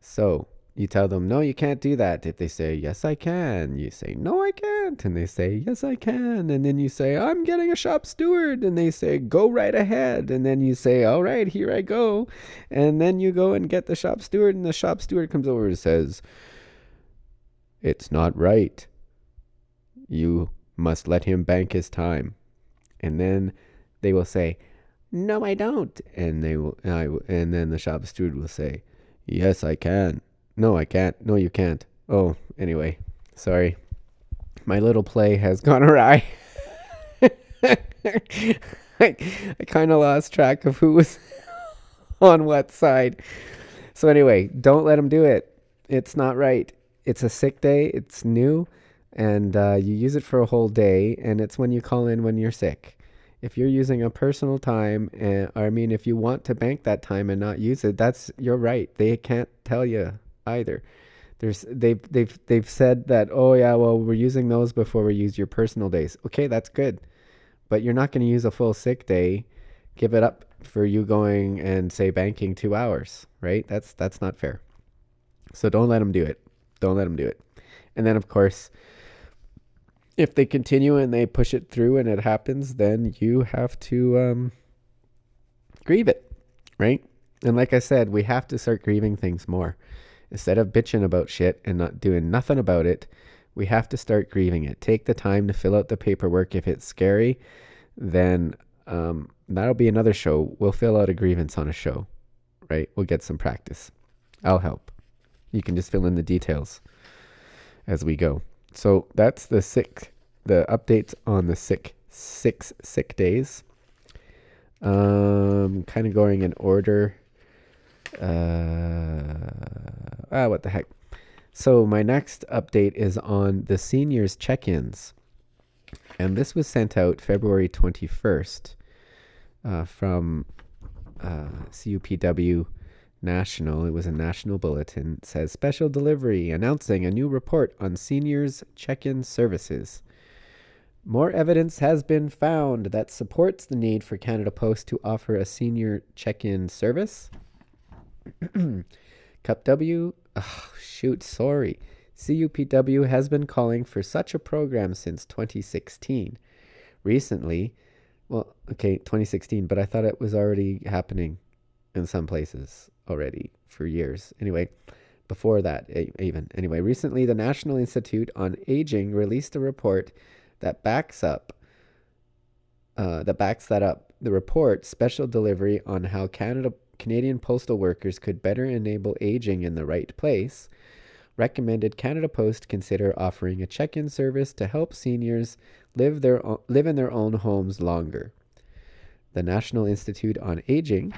So you tell them, no, you can't do that. If they say, yes, I can, you say, no, I can't. And they say, yes, I can. And then you say, I'm getting a shop steward. And they say, go right ahead. And then you say, all right, here I go. And then you go and get the shop steward. And the shop steward comes over and says, it's not right. You must let him bank his time. And then they will say, no, I don't. And they will, I, and then the shop steward will say, yes, I can. No, I can't. No, you can't. Oh, anyway, sorry. My little play has gone awry. I, I kind of lost track of who was on what side. So, anyway, don't let them do it. It's not right. It's a sick day, it's new, and uh, you use it for a whole day, and it's when you call in when you're sick. If you're using a personal time, and, I mean, if you want to bank that time and not use it, that's your right. They can't tell you either. There's they've they've they've said that oh yeah well we're using those before we use your personal days. Okay, that's good, but you're not going to use a full sick day. Give it up for you going and say banking two hours, right? That's that's not fair. So don't let them do it. Don't let them do it. And then of course, if they continue and they push it through and it happens, then you have to um, grieve it, right? And like I said, we have to start grieving things more. Instead of bitching about shit and not doing nothing about it, we have to start grieving it. Take the time to fill out the paperwork. If it's scary, then um, that'll be another show. We'll fill out a grievance on a show, right? We'll get some practice. I'll help. You can just fill in the details as we go. So that's the sick, the updates on the sick six sick days. Um, kind of going in order. Uh, ah, what the heck? So my next update is on the seniors check-ins, and this was sent out February twenty first uh, from uh, CUPW National. It was a national bulletin. It says special delivery announcing a new report on seniors check-in services. More evidence has been found that supports the need for Canada Post to offer a senior check-in service. Cup W, oh, shoot, sorry. CUPW has been calling for such a program since 2016. Recently, well, okay, 2016, but I thought it was already happening in some places already for years. Anyway, before that, even. Anyway, recently, the National Institute on Aging released a report that backs up uh, that backs that up. The report, special delivery on how Canada Canadian postal workers could better enable aging in the right place, recommended Canada Post consider offering a check-in service to help seniors live their live in their own homes longer. The National Institute on Aging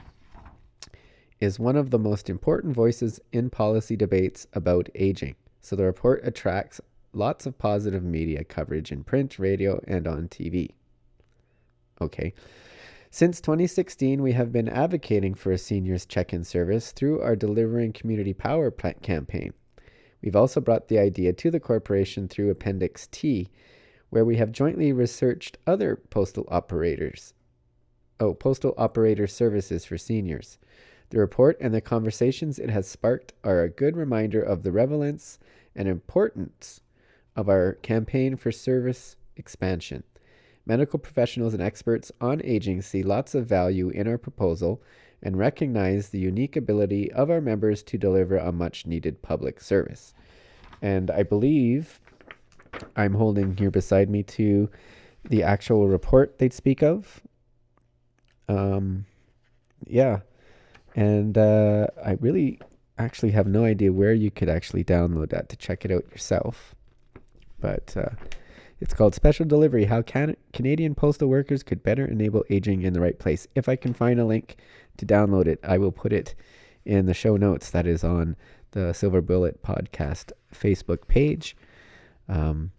is one of the most important voices in policy debates about aging. So the report attracts lots of positive media coverage in print, radio, and on TV. Okay. Since 2016, we have been advocating for a seniors check in service through our Delivering Community Power campaign. We've also brought the idea to the corporation through Appendix T, where we have jointly researched other postal operators. Oh, postal operator services for seniors. The report and the conversations it has sparked are a good reminder of the relevance and importance of our campaign for service expansion. Medical professionals and experts on aging see lots of value in our proposal and recognize the unique ability of our members to deliver a much needed public service. And I believe I'm holding here beside me to the actual report they'd speak of. Um, yeah. And uh, I really actually have no idea where you could actually download that to check it out yourself. But uh, it's called Special Delivery How Can- Canadian Postal Workers Could Better Enable Aging in the Right Place. If I can find a link to download it, I will put it in the show notes that is on the Silver Bullet Podcast Facebook page. Um,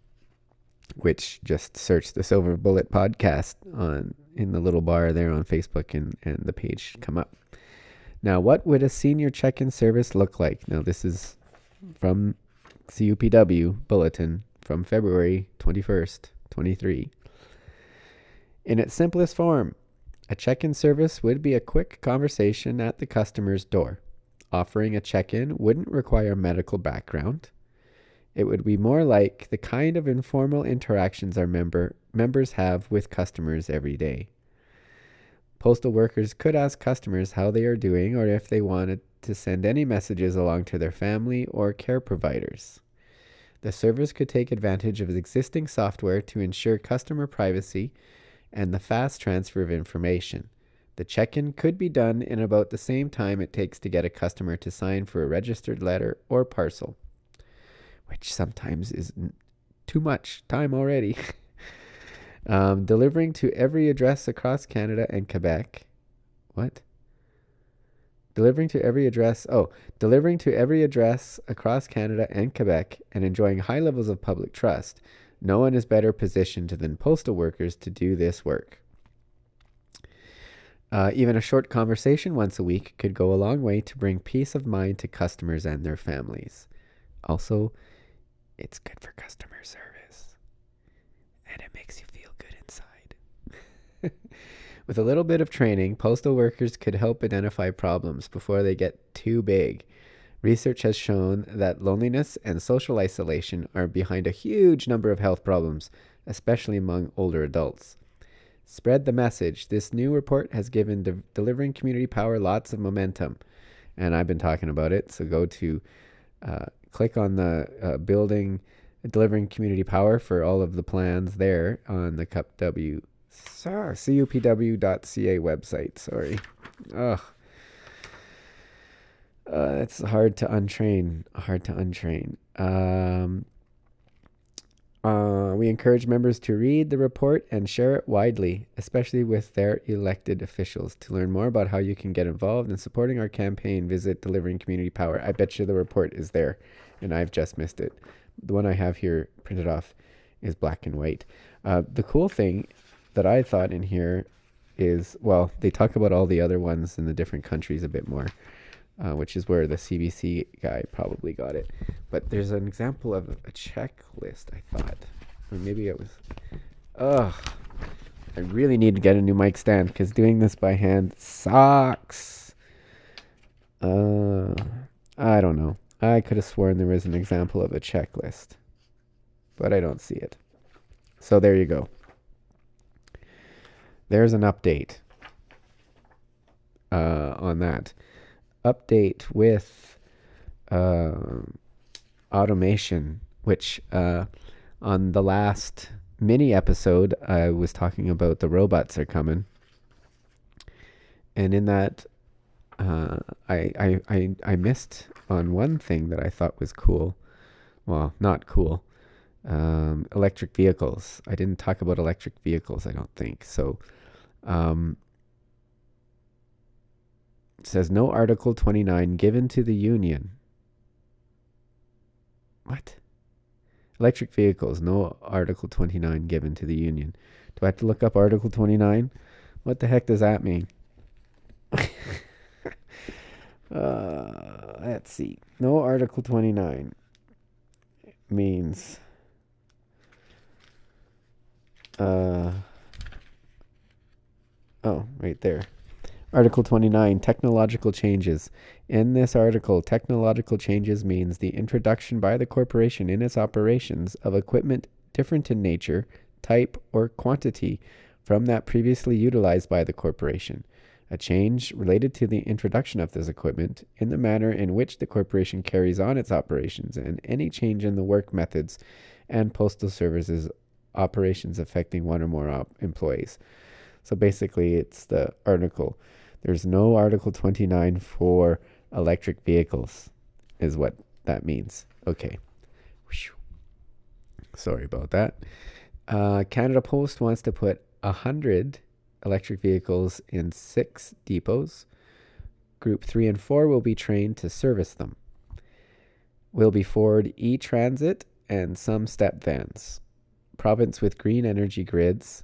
which just search the Silver Bullet Podcast on in the little bar there on Facebook and, and the page should come up. Now, what would a senior check-in service look like? Now, this is from CUPW Bulletin from February 21st, 23. In its simplest form, a check in service would be a quick conversation at the customer's door. Offering a check in wouldn't require medical background. It would be more like the kind of informal interactions our member, members have with customers every day. Postal workers could ask customers how they are doing or if they wanted to send any messages along to their family or care providers. The service could take advantage of existing software to ensure customer privacy and the fast transfer of information. The check in could be done in about the same time it takes to get a customer to sign for a registered letter or parcel, which sometimes is too much time already. um, delivering to every address across Canada and Quebec. What? Delivering to every address oh delivering to every address across canada and quebec and enjoying high levels of public trust. No one is better positioned than postal workers to do this work. Uh, even a short conversation once a week could go a long way to bring peace of mind to customers and their families. Also it's good for customer service. And it makes you feel With a little bit of training, postal workers could help identify problems before they get too big. Research has shown that loneliness and social isolation are behind a huge number of health problems, especially among older adults. Spread the message. This new report has given de- delivering community power lots of momentum. And I've been talking about it. So go to uh, click on the uh, building, delivering community power for all of the plans there on the Cup W cupw.ca website. Sorry. Ugh. Uh, it's hard to untrain. Hard to untrain. Um, uh, we encourage members to read the report and share it widely, especially with their elected officials. To learn more about how you can get involved in supporting our campaign, visit Delivering Community Power. I bet you the report is there, and I've just missed it. The one I have here printed off is black and white. Uh, the cool thing that I thought in here is well, they talk about all the other ones in the different countries a bit more, uh, which is where the CBC guy probably got it. But there's an example of a checklist, I thought. Or maybe it was. Ugh. I really need to get a new mic stand because doing this by hand sucks. Uh, I don't know. I could have sworn there was an example of a checklist, but I don't see it. So there you go. There's an update uh, on that. Update with uh, automation, which uh, on the last mini episode, I was talking about the robots are coming. And in that, uh, I, I, I, I missed on one thing that I thought was cool. Well, not cool. Um, electric vehicles. I didn't talk about electric vehicles, I don't think. So, um, it says no Article 29 given to the Union. What? Electric vehicles, no Article 29 given to the Union. Do I have to look up Article 29? What the heck does that mean? uh, let's see. No Article 29 means. Uh, oh, right there. Article 29 Technological Changes. In this article, technological changes means the introduction by the corporation in its operations of equipment different in nature, type, or quantity from that previously utilized by the corporation. A change related to the introduction of this equipment in the manner in which the corporation carries on its operations, and any change in the work methods and postal services operations affecting one or more op- employees. So basically, it's the article. There's no Article 29 for electric vehicles, is what that means. Okay. Sorry about that. Uh, Canada Post wants to put a hundred electric vehicles in six depots. Group three and four will be trained to service them. Will be Ford e Transit and some step vans. Province with green energy grids.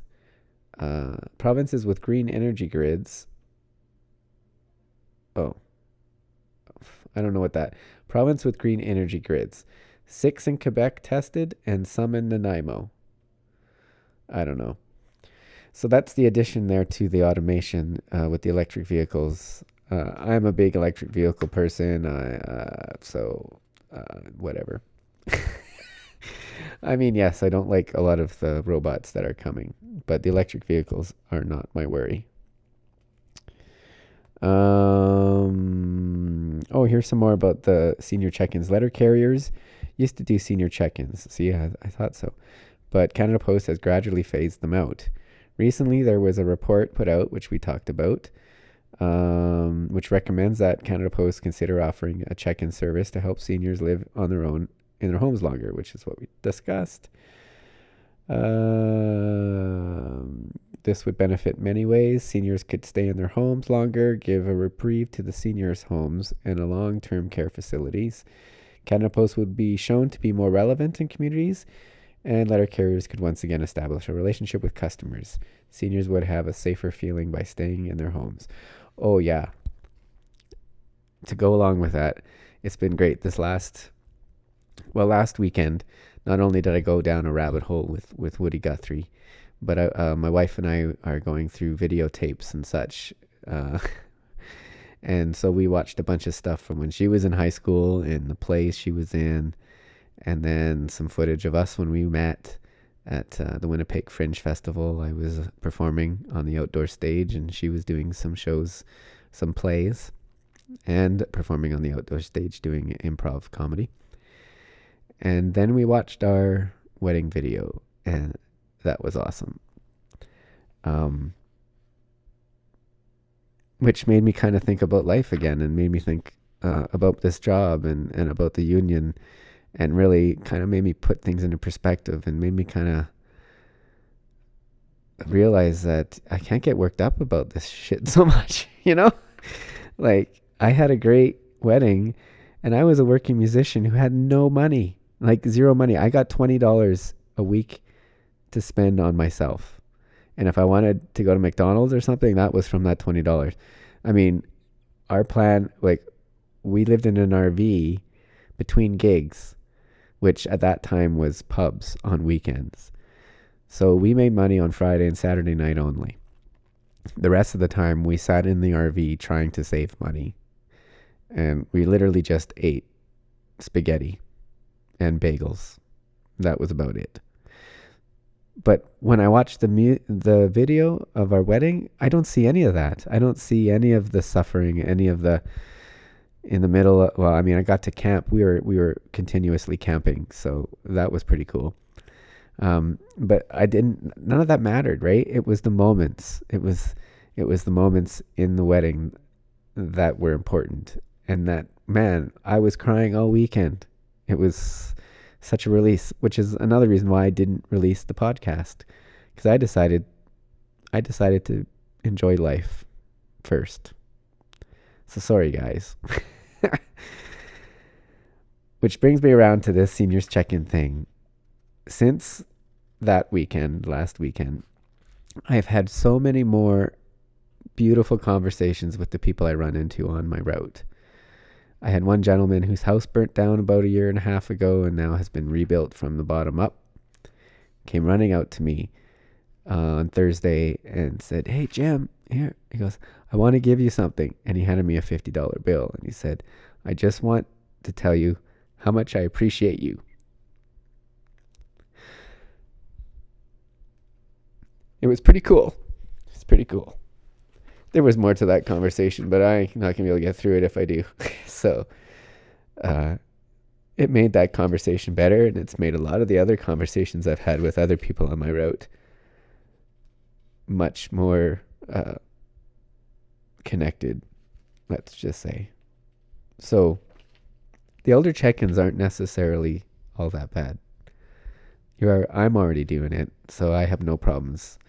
Uh, provinces with green energy grids. Oh, I don't know what that. Province with green energy grids. Six in Quebec tested and some in Nanaimo. I don't know. So that's the addition there to the automation uh, with the electric vehicles. Uh, I'm a big electric vehicle person, I, uh, so uh, whatever. I mean, yes, I don't like a lot of the robots that are coming, but the electric vehicles are not my worry. Um, oh, here's some more about the senior check-ins. Letter carriers used to do senior check-ins. See, I, I thought so, but Canada Post has gradually phased them out. Recently, there was a report put out, which we talked about, um, which recommends that Canada Post consider offering a check-in service to help seniors live on their own in their homes longer, which is what we discussed. Um, this would benefit many ways. Seniors could stay in their homes longer, give a reprieve to the seniors' homes and a long term care facilities. Canada Post would be shown to be more relevant in communities, and letter carriers could once again establish a relationship with customers. Seniors would have a safer feeling by staying in their homes. Oh, yeah. To go along with that, it's been great. This last, well, last weekend, not only did I go down a rabbit hole with, with Woody Guthrie, but I, uh, my wife and I are going through videotapes and such. Uh, and so we watched a bunch of stuff from when she was in high school and the plays she was in, and then some footage of us when we met at uh, the Winnipeg Fringe Festival. I was performing on the outdoor stage, and she was doing some shows, some plays, and performing on the outdoor stage doing improv comedy. And then we watched our wedding video, and that was awesome. Um, which made me kind of think about life again and made me think uh, about this job and and about the union, and really kind of made me put things into perspective and made me kind of realize that I can't get worked up about this shit so much, you know? like I had a great wedding and I was a working musician who had no money, like zero money. I got $20 a week to spend on myself. And if I wanted to go to McDonald's or something, that was from that $20. I mean, our plan, like, we lived in an RV between gigs, which at that time was pubs on weekends. So we made money on Friday and Saturday night only. The rest of the time, we sat in the RV trying to save money. And we literally just ate spaghetti and bagels. That was about it. But when I watch the mu- the video of our wedding, I don't see any of that. I don't see any of the suffering, any of the in the middle. Of, well, I mean, I got to camp. We were we were continuously camping, so that was pretty cool. Um, but I didn't. None of that mattered, right? It was the moments. It was it was the moments in the wedding that were important, and that man, I was crying all weekend. It was such a release, which is another reason why I didn't release the podcast because I decided I decided to enjoy life first. So sorry guys. which brings me around to this seniors check-in thing. Since that weekend, last weekend, I've had so many more beautiful conversations with the people I run into on my route. I had one gentleman whose house burnt down about a year and a half ago and now has been rebuilt from the bottom up. Came running out to me uh, on Thursday and said, Hey, Jim, here. He goes, I want to give you something. And he handed me a $50 bill and he said, I just want to tell you how much I appreciate you. It was pretty cool. It's pretty cool there was more to that conversation, but I'm not gonna be able to get through it if I do. so, uh, it made that conversation better, and it's made a lot of the other conversations I've had with other people on my route much more uh, connected. Let's just say. So, the elder check-ins aren't necessarily all that bad. You are. I'm already doing it, so I have no problems.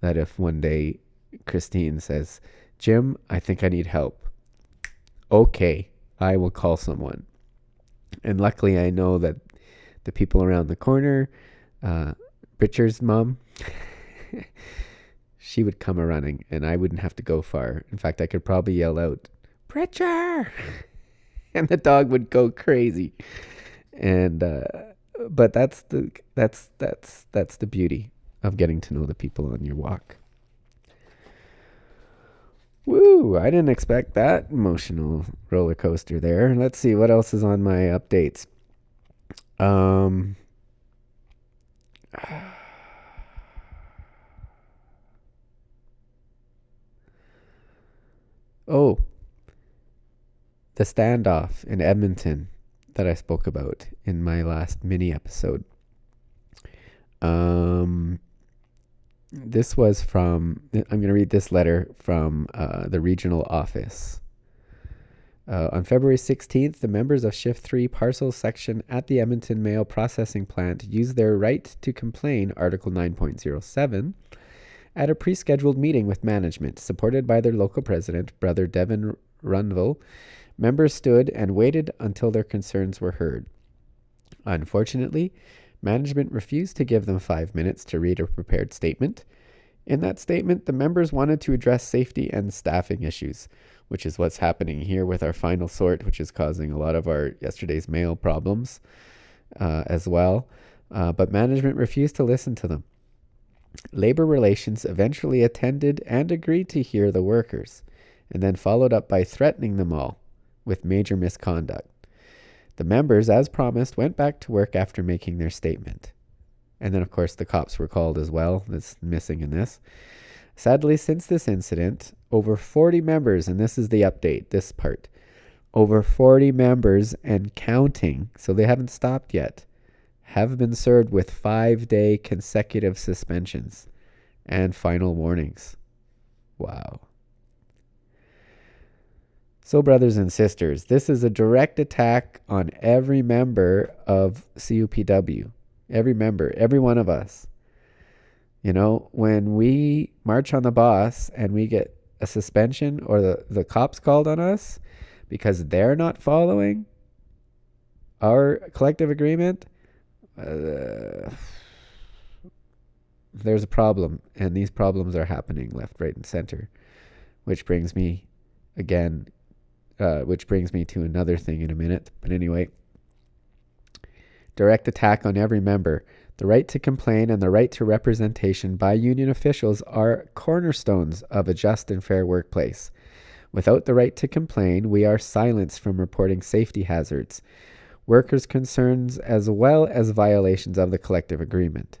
That if one day Christine says, Jim, I think I need help. Okay, I will call someone. And luckily, I know that the people around the corner, uh, Richard's mom, she would come a running and I wouldn't have to go far. In fact, I could probably yell out, Pritchard! and the dog would go crazy. And, uh, but that's the, that's, that's, that's the beauty of getting to know the people on your walk. Woo! I didn't expect that emotional roller coaster there. Let's see what else is on my updates. Um. Oh, the standoff in Edmonton that I spoke about in my last mini episode. Um, this was from, I'm going to read this letter from uh, the regional office. Uh, on February 16th, the members of Shift 3 Parcel Section at the Edmonton Mail Processing Plant used their right to complain, Article 9.07, at a pre scheduled meeting with management, supported by their local president, Brother Devin Runville. Members stood and waited until their concerns were heard. Unfortunately, Management refused to give them five minutes to read a prepared statement. In that statement, the members wanted to address safety and staffing issues, which is what's happening here with our final sort, which is causing a lot of our yesterday's mail problems uh, as well. Uh, but management refused to listen to them. Labor Relations eventually attended and agreed to hear the workers, and then followed up by threatening them all with major misconduct. The members, as promised, went back to work after making their statement. And then, of course, the cops were called as well. That's missing in this. Sadly, since this incident, over 40 members, and this is the update, this part, over 40 members and counting, so they haven't stopped yet, have been served with five day consecutive suspensions and final warnings. Wow. So, brothers and sisters, this is a direct attack on every member of CUPW. Every member, every one of us. You know, when we march on the boss and we get a suspension or the, the cops called on us because they're not following our collective agreement, uh, there's a problem. And these problems are happening left, right, and center. Which brings me, again, uh, which brings me to another thing in a minute. But anyway, direct attack on every member. The right to complain and the right to representation by union officials are cornerstones of a just and fair workplace. Without the right to complain, we are silenced from reporting safety hazards, workers' concerns, as well as violations of the collective agreement.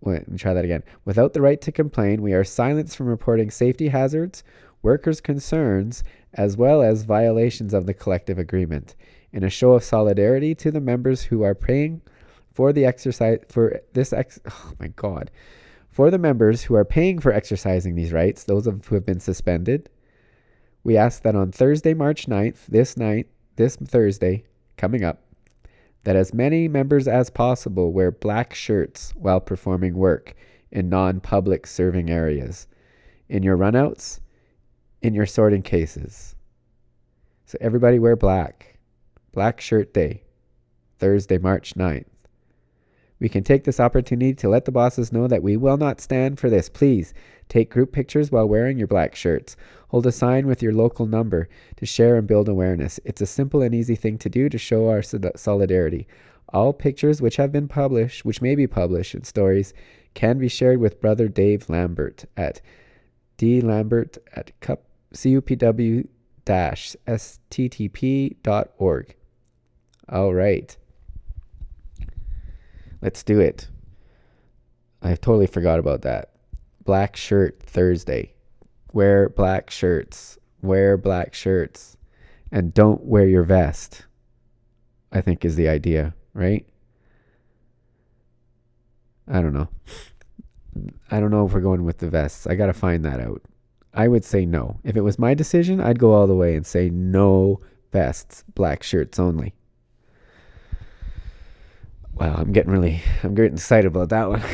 Wait, let me try that again. Without the right to complain, we are silenced from reporting safety hazards, workers' concerns, as well as violations of the collective agreement. In a show of solidarity to the members who are paying for the exercise for this ex oh my god for the members who are paying for exercising these rights those of who have been suspended we ask that on thursday march 9th this night this thursday coming up that as many members as possible wear black shirts while performing work in non-public serving areas in your runouts in your sorting cases so everybody wear black black shirt day thursday march 9th we can take this opportunity to let the bosses know that we will not stand for this. Please take group pictures while wearing your black shirts. Hold a sign with your local number to share and build awareness. It's a simple and easy thing to do to show our solidarity. All pictures which have been published, which may be published in stories, can be shared with brother Dave Lambert at dlambert at cup-sttp.org. All right. Let's do it. I totally forgot about that. Black shirt Thursday. Wear black shirts. Wear black shirts. And don't wear your vest. I think is the idea, right? I don't know. I don't know if we're going with the vests. I got to find that out. I would say no. If it was my decision, I'd go all the way and say no vests, black shirts only. Wow, I'm getting really, I'm getting excited about that one.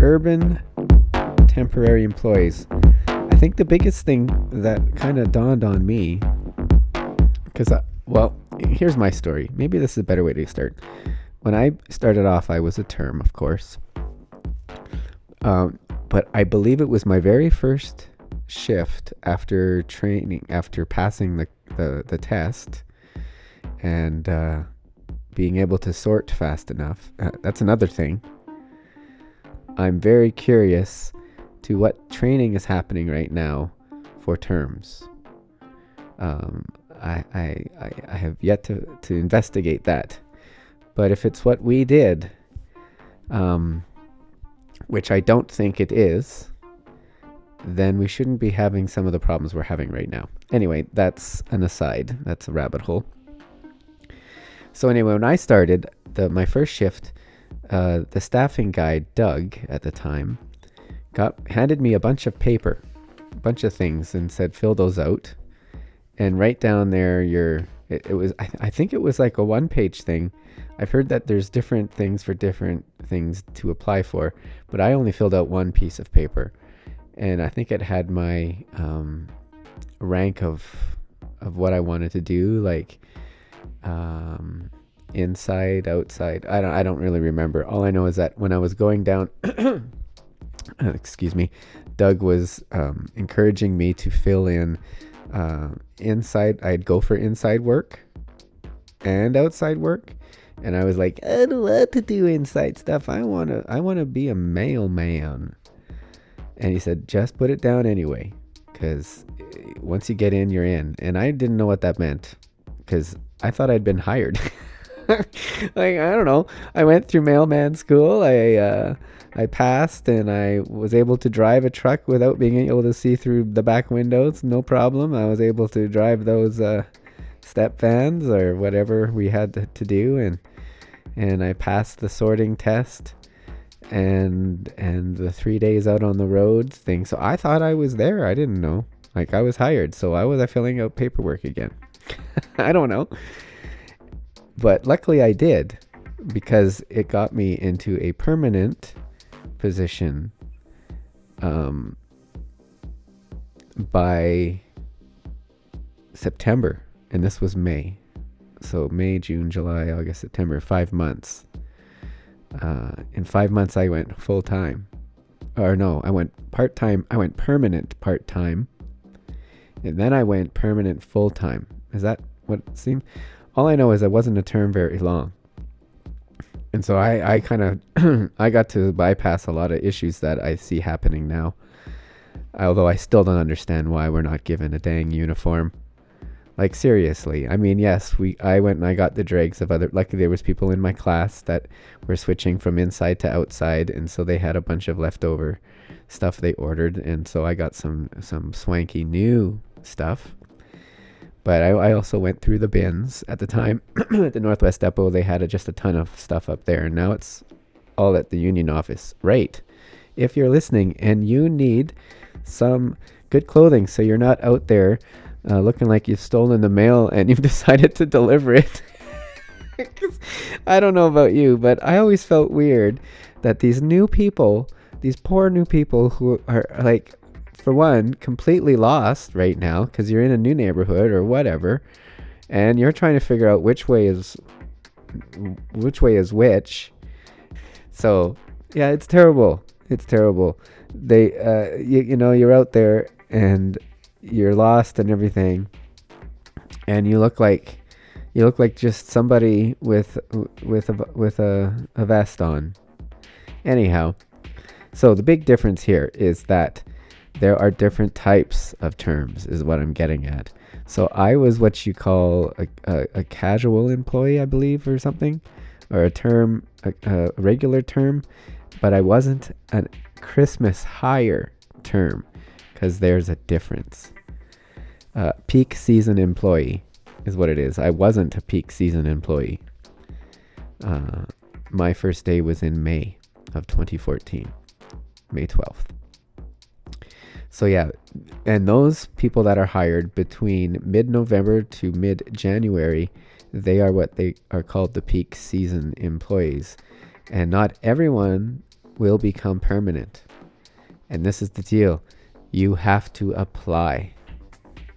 Urban temporary employees. I think the biggest thing that kind of dawned on me, because, well, here's my story. Maybe this is a better way to start when I started off, I was a term, of course. Um, but I believe it was my very first shift after training, after passing the, the, the test and uh, being able to sort fast enough. Uh, that's another thing. I'm very curious to what training is happening right now for terms. Um, I, I, I, have yet to, to investigate that. But if it's what we did, um, which I don't think it is, then we shouldn't be having some of the problems we're having right now. Anyway, that's an aside. That's a rabbit hole. So anyway, when I started the my first shift, uh, the staffing guy Doug at the time got handed me a bunch of paper, a bunch of things, and said fill those out, and write down there your. It, it was I, I think it was like a one page thing I've heard that there's different things for different things to apply for, but I only filled out one piece of paper, and I think it had my um, rank of of what I wanted to do, like um, inside, outside. I don't I don't really remember. All I know is that when I was going down, excuse me, Doug was um, encouraging me to fill in uh, inside. I'd go for inside work and outside work and I was like, I don't want to do inside stuff. I want to I want to be a mailman. And he said, just put it down anyway, because eh, once you get in, you're in. And I didn't know what that meant, because I thought I'd been hired. like I don't know. I went through mailman school. I uh, I passed, and I was able to drive a truck without being able to see through the back windows. No problem. I was able to drive those uh, step vans or whatever we had to, to do, and and I passed the sorting test and and the three days out on the road thing. So I thought I was there. I didn't know. Like I was hired. So why was I filling out paperwork again? I don't know. But luckily I did because it got me into a permanent position um by September and this was May. So May, June, July, August, September, 5 months uh, in five months I went full time. Or no, I went part time. I went permanent part time. And then I went permanent full time. Is that what it seemed? All I know is I wasn't a term very long. And so I, I kind of I got to bypass a lot of issues that I see happening now. Although I still don't understand why we're not given a dang uniform. Like seriously, I mean, yes, we. I went and I got the dregs of other. Luckily, there was people in my class that were switching from inside to outside, and so they had a bunch of leftover stuff they ordered, and so I got some some swanky new stuff. But I, I also went through the bins at the time at the Northwest Depot. They had a, just a ton of stuff up there, and now it's all at the union office. Right. If you're listening and you need some good clothing, so you're not out there uh, looking like you've stolen the mail and you've decided to deliver it. I don't know about you, but I always felt weird that these new people, these poor new people who are like, for one, completely lost right now because you're in a new neighborhood or whatever, and you're trying to figure out which way is which way is which. So yeah, it's terrible. It's terrible. They, uh, you, you know, you're out there and you're lost and everything and you look like you look like just somebody with with a with a, a vest on anyhow so the big difference here is that there are different types of terms is what i'm getting at so i was what you call a, a, a casual employee i believe or something or a term a, a regular term but i wasn't a christmas hire term because there's a difference. Uh, peak season employee is what it is. I wasn't a peak season employee. Uh, my first day was in May of 2014, May 12th. So, yeah, and those people that are hired between mid November to mid January, they are what they are called the peak season employees. And not everyone will become permanent. And this is the deal you have to apply.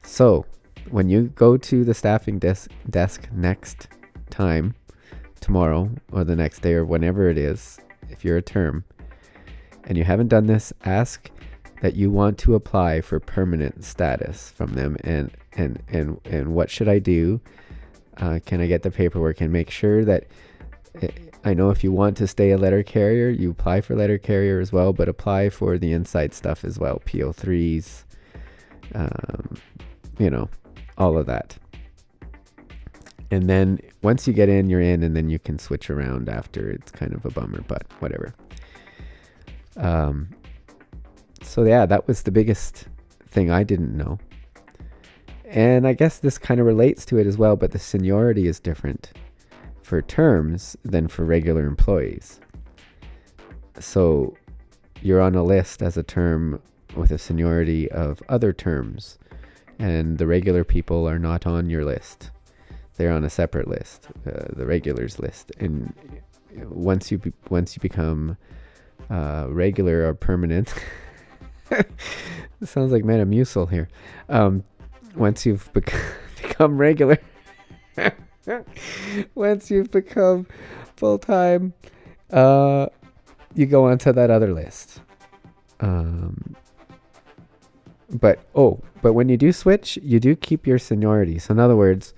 So, when you go to the staffing desk, desk next time, tomorrow or the next day or whenever it is, if you're a term, and you haven't done this, ask that you want to apply for permanent status from them and and and and what should I do? Uh, can I get the paperwork and make sure that I know if you want to stay a letter carrier, you apply for letter carrier as well, but apply for the inside stuff as well, PO3s, um, you know, all of that. And then once you get in, you're in, and then you can switch around after. It's kind of a bummer, but whatever. Um, so yeah, that was the biggest thing I didn't know. And I guess this kind of relates to it as well, but the seniority is different for terms than for regular employees. So you're on a list as a term with a seniority of other terms, and the regular people are not on your list. They're on a separate list, uh, the regulars list. And once you be- once you become uh, regular or permanent, sounds like Metamucil here. Um, once you've bec- become regular. once you've become full time, uh, you go onto that other list. Um, but oh, but when you do switch, you do keep your seniority. So in other words,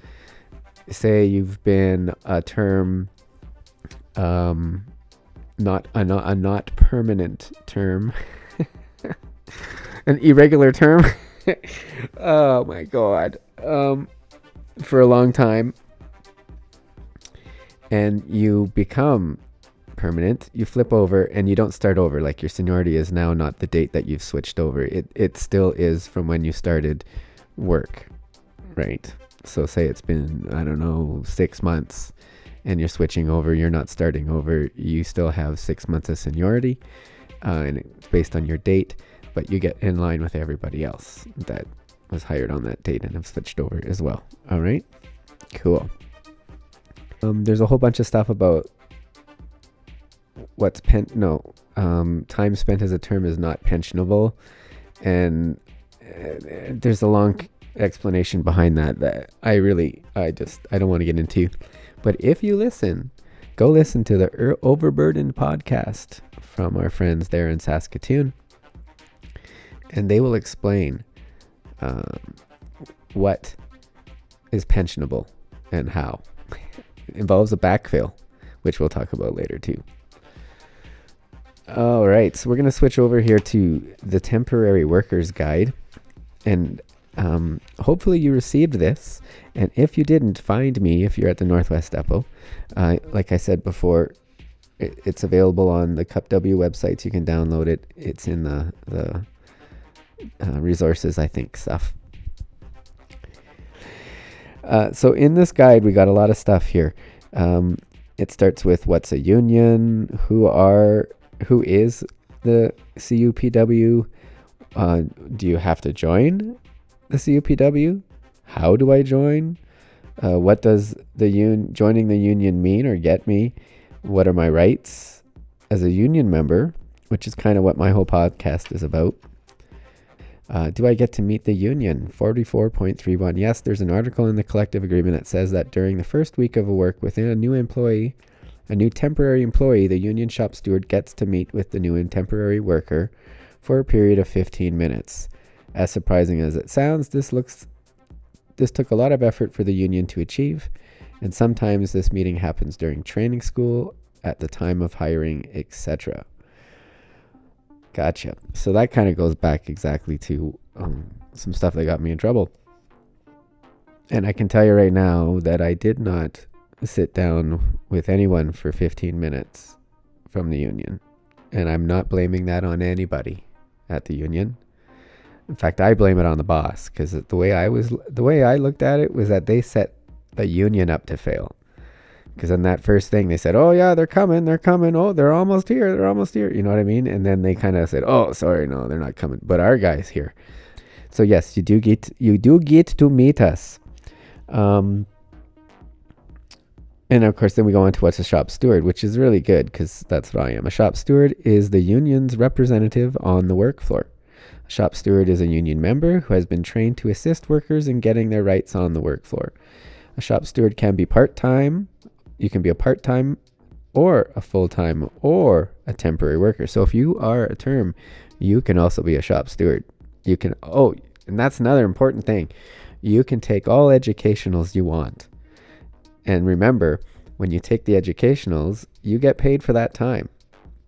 say you've been a term, um, not a not a not permanent term, an irregular term. oh my god. Um, for a long time, and you become permanent, you flip over and you don't start over. Like your seniority is now not the date that you've switched over. It it still is from when you started work, right? So say it's been I don't know six months, and you're switching over. You're not starting over. You still have six months of seniority, uh, and it's based on your date. But you get in line with everybody else that was hired on that date and have switched over as well. All right, cool. Um, there's a whole bunch of stuff about what's pen no um, time spent as a term is not pensionable and uh, there's a long explanation behind that that i really i just i don't want to get into but if you listen go listen to the er- overburdened podcast from our friends there in saskatoon and they will explain um, what is pensionable and how it involves a backfill which we'll talk about later too all right, so we're going to switch over here to the temporary workers guide. And um, hopefully you received this. And if you didn't, find me if you're at the Northwest Depot. Uh, like I said before, it, it's available on the Cup W websites. You can download it. It's in the, the uh, resources, I think, stuff. Uh, so in this guide, we got a lot of stuff here. Um, it starts with what's a union, who are who is the CUPW? Uh, do you have to join the CUPW? How do I join? Uh, what does the un- joining the union mean or get me? What are my rights as a union member? Which is kind of what my whole podcast is about. Uh, do I get to meet the union? 44.31. Yes, there's an article in the collective agreement that says that during the first week of a work within a new employee, a new temporary employee, the union shop steward gets to meet with the new and temporary worker for a period of 15 minutes. As surprising as it sounds, this looks this took a lot of effort for the union to achieve, and sometimes this meeting happens during training school, at the time of hiring, etc. Gotcha. So that kind of goes back exactly to um, some stuff that got me in trouble. And I can tell you right now that I did not sit down with anyone for 15 minutes from the union. And I'm not blaming that on anybody at the union. In fact, I blame it on the boss because the way I was, the way I looked at it was that they set the union up to fail. Because in that first thing, they said, "Oh yeah, they're coming, they're coming. Oh, they're almost here, they're almost here." You know what I mean? And then they kind of said, "Oh, sorry, no, they're not coming." But our guy's here. So yes, you do get you do get to meet us. Um, and of course, then we go on to what's a shop steward, which is really good because that's what I am. A shop steward is the union's representative on the work floor. A shop steward is a union member who has been trained to assist workers in getting their rights on the work floor. A shop steward can be part time, you can be a part time or a full time or a temporary worker. So if you are a term, you can also be a shop steward. You can, oh, and that's another important thing. You can take all educationals you want. And remember, when you take the educationals, you get paid for that time.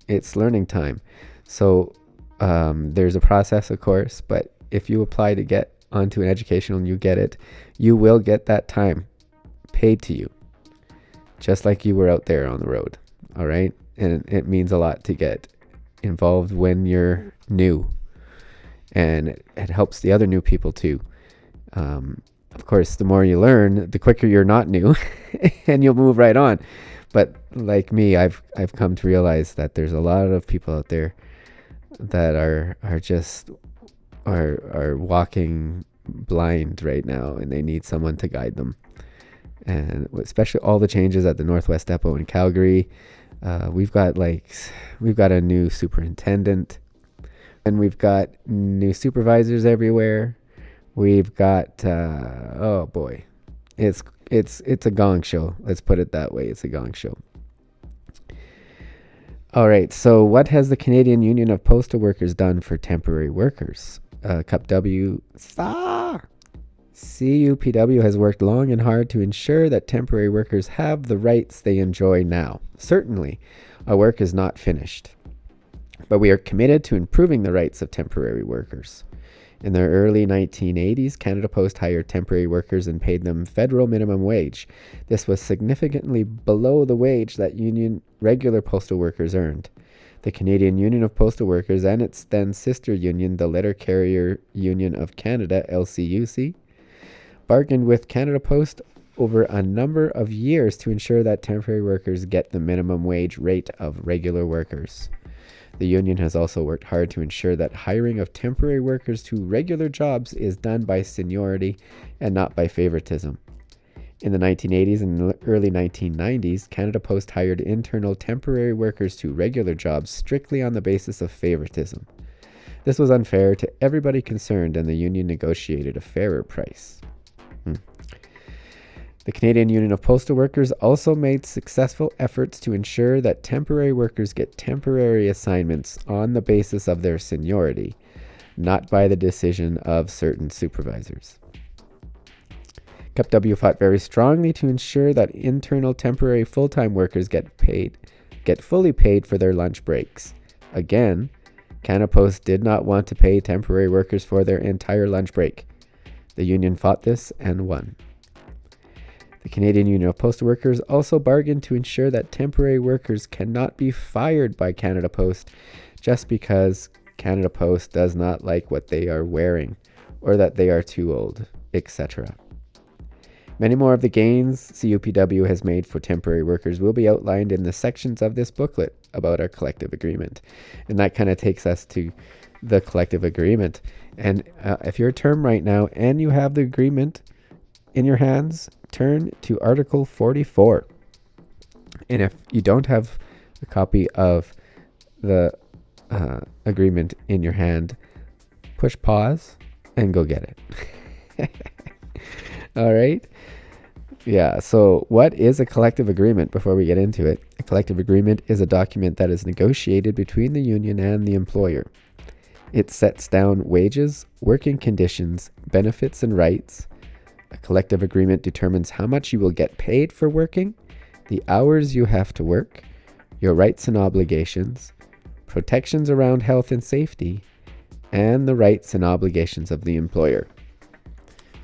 It's learning time. So um, there's a process, of course, but if you apply to get onto an educational and you get it, you will get that time paid to you, just like you were out there on the road. All right. And it means a lot to get involved when you're new. And it, helps the other new people too. Um, of course, the more you learn, the quicker you're not new, and you'll move right on. But like me, I've I've come to realize that there's a lot of people out there that are are just are are walking blind right now, and they need someone to guide them. And especially all the changes at the Northwest Depot in Calgary, uh, we've got like we've got a new superintendent, and we've got new supervisors everywhere We've got uh, oh boy, it's it's it's a gong show. Let's put it that way. It's a gong show. All right. So, what has the Canadian Union of Postal Workers done for temporary workers? Uh, Cup W. Ah! CUPW has worked long and hard to ensure that temporary workers have the rights they enjoy now. Certainly, our work is not finished, but we are committed to improving the rights of temporary workers. In the early 1980s, Canada Post hired temporary workers and paid them federal minimum wage. This was significantly below the wage that union regular postal workers earned. The Canadian Union of Postal Workers and its then sister union, the Letter Carrier Union of Canada, LCUC, bargained with Canada Post over a number of years to ensure that temporary workers get the minimum wage rate of regular workers. The union has also worked hard to ensure that hiring of temporary workers to regular jobs is done by seniority and not by favoritism. In the 1980s and early 1990s, Canada Post hired internal temporary workers to regular jobs strictly on the basis of favoritism. This was unfair to everybody concerned, and the union negotiated a fairer price. The Canadian Union of Postal Workers also made successful efforts to ensure that temporary workers get temporary assignments on the basis of their seniority, not by the decision of certain supervisors. CUPW fought very strongly to ensure that internal temporary full-time workers get paid, get fully paid for their lunch breaks. Again, Canada Post did not want to pay temporary workers for their entire lunch break. The union fought this and won. The Canadian Union of Postal Workers also bargained to ensure that temporary workers cannot be fired by Canada Post just because Canada Post does not like what they are wearing or that they are too old, etc. Many more of the gains CUPW has made for temporary workers will be outlined in the sections of this booklet about our collective agreement. And that kind of takes us to the collective agreement. And uh, if you're a term right now and you have the agreement in your hands, turn to Article 44. And if you don't have a copy of the uh, agreement in your hand, push pause and go get it. All right. Yeah. So, what is a collective agreement before we get into it? A collective agreement is a document that is negotiated between the union and the employer. It sets down wages, working conditions, benefits, and rights. A collective agreement determines how much you will get paid for working, the hours you have to work, your rights and obligations, protections around health and safety, and the rights and obligations of the employer.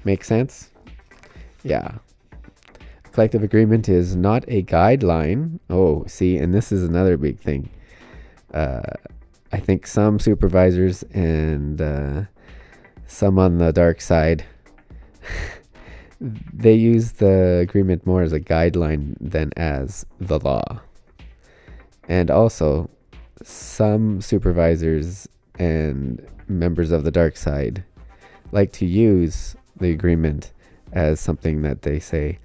Make sense? Yeah. Collective agreement is not a guideline. Oh, see, and this is another big thing. Uh, I think some supervisors and uh, some on the dark side, they use the agreement more as a guideline than as the law. And also, some supervisors and members of the dark side like to use the agreement as something that they say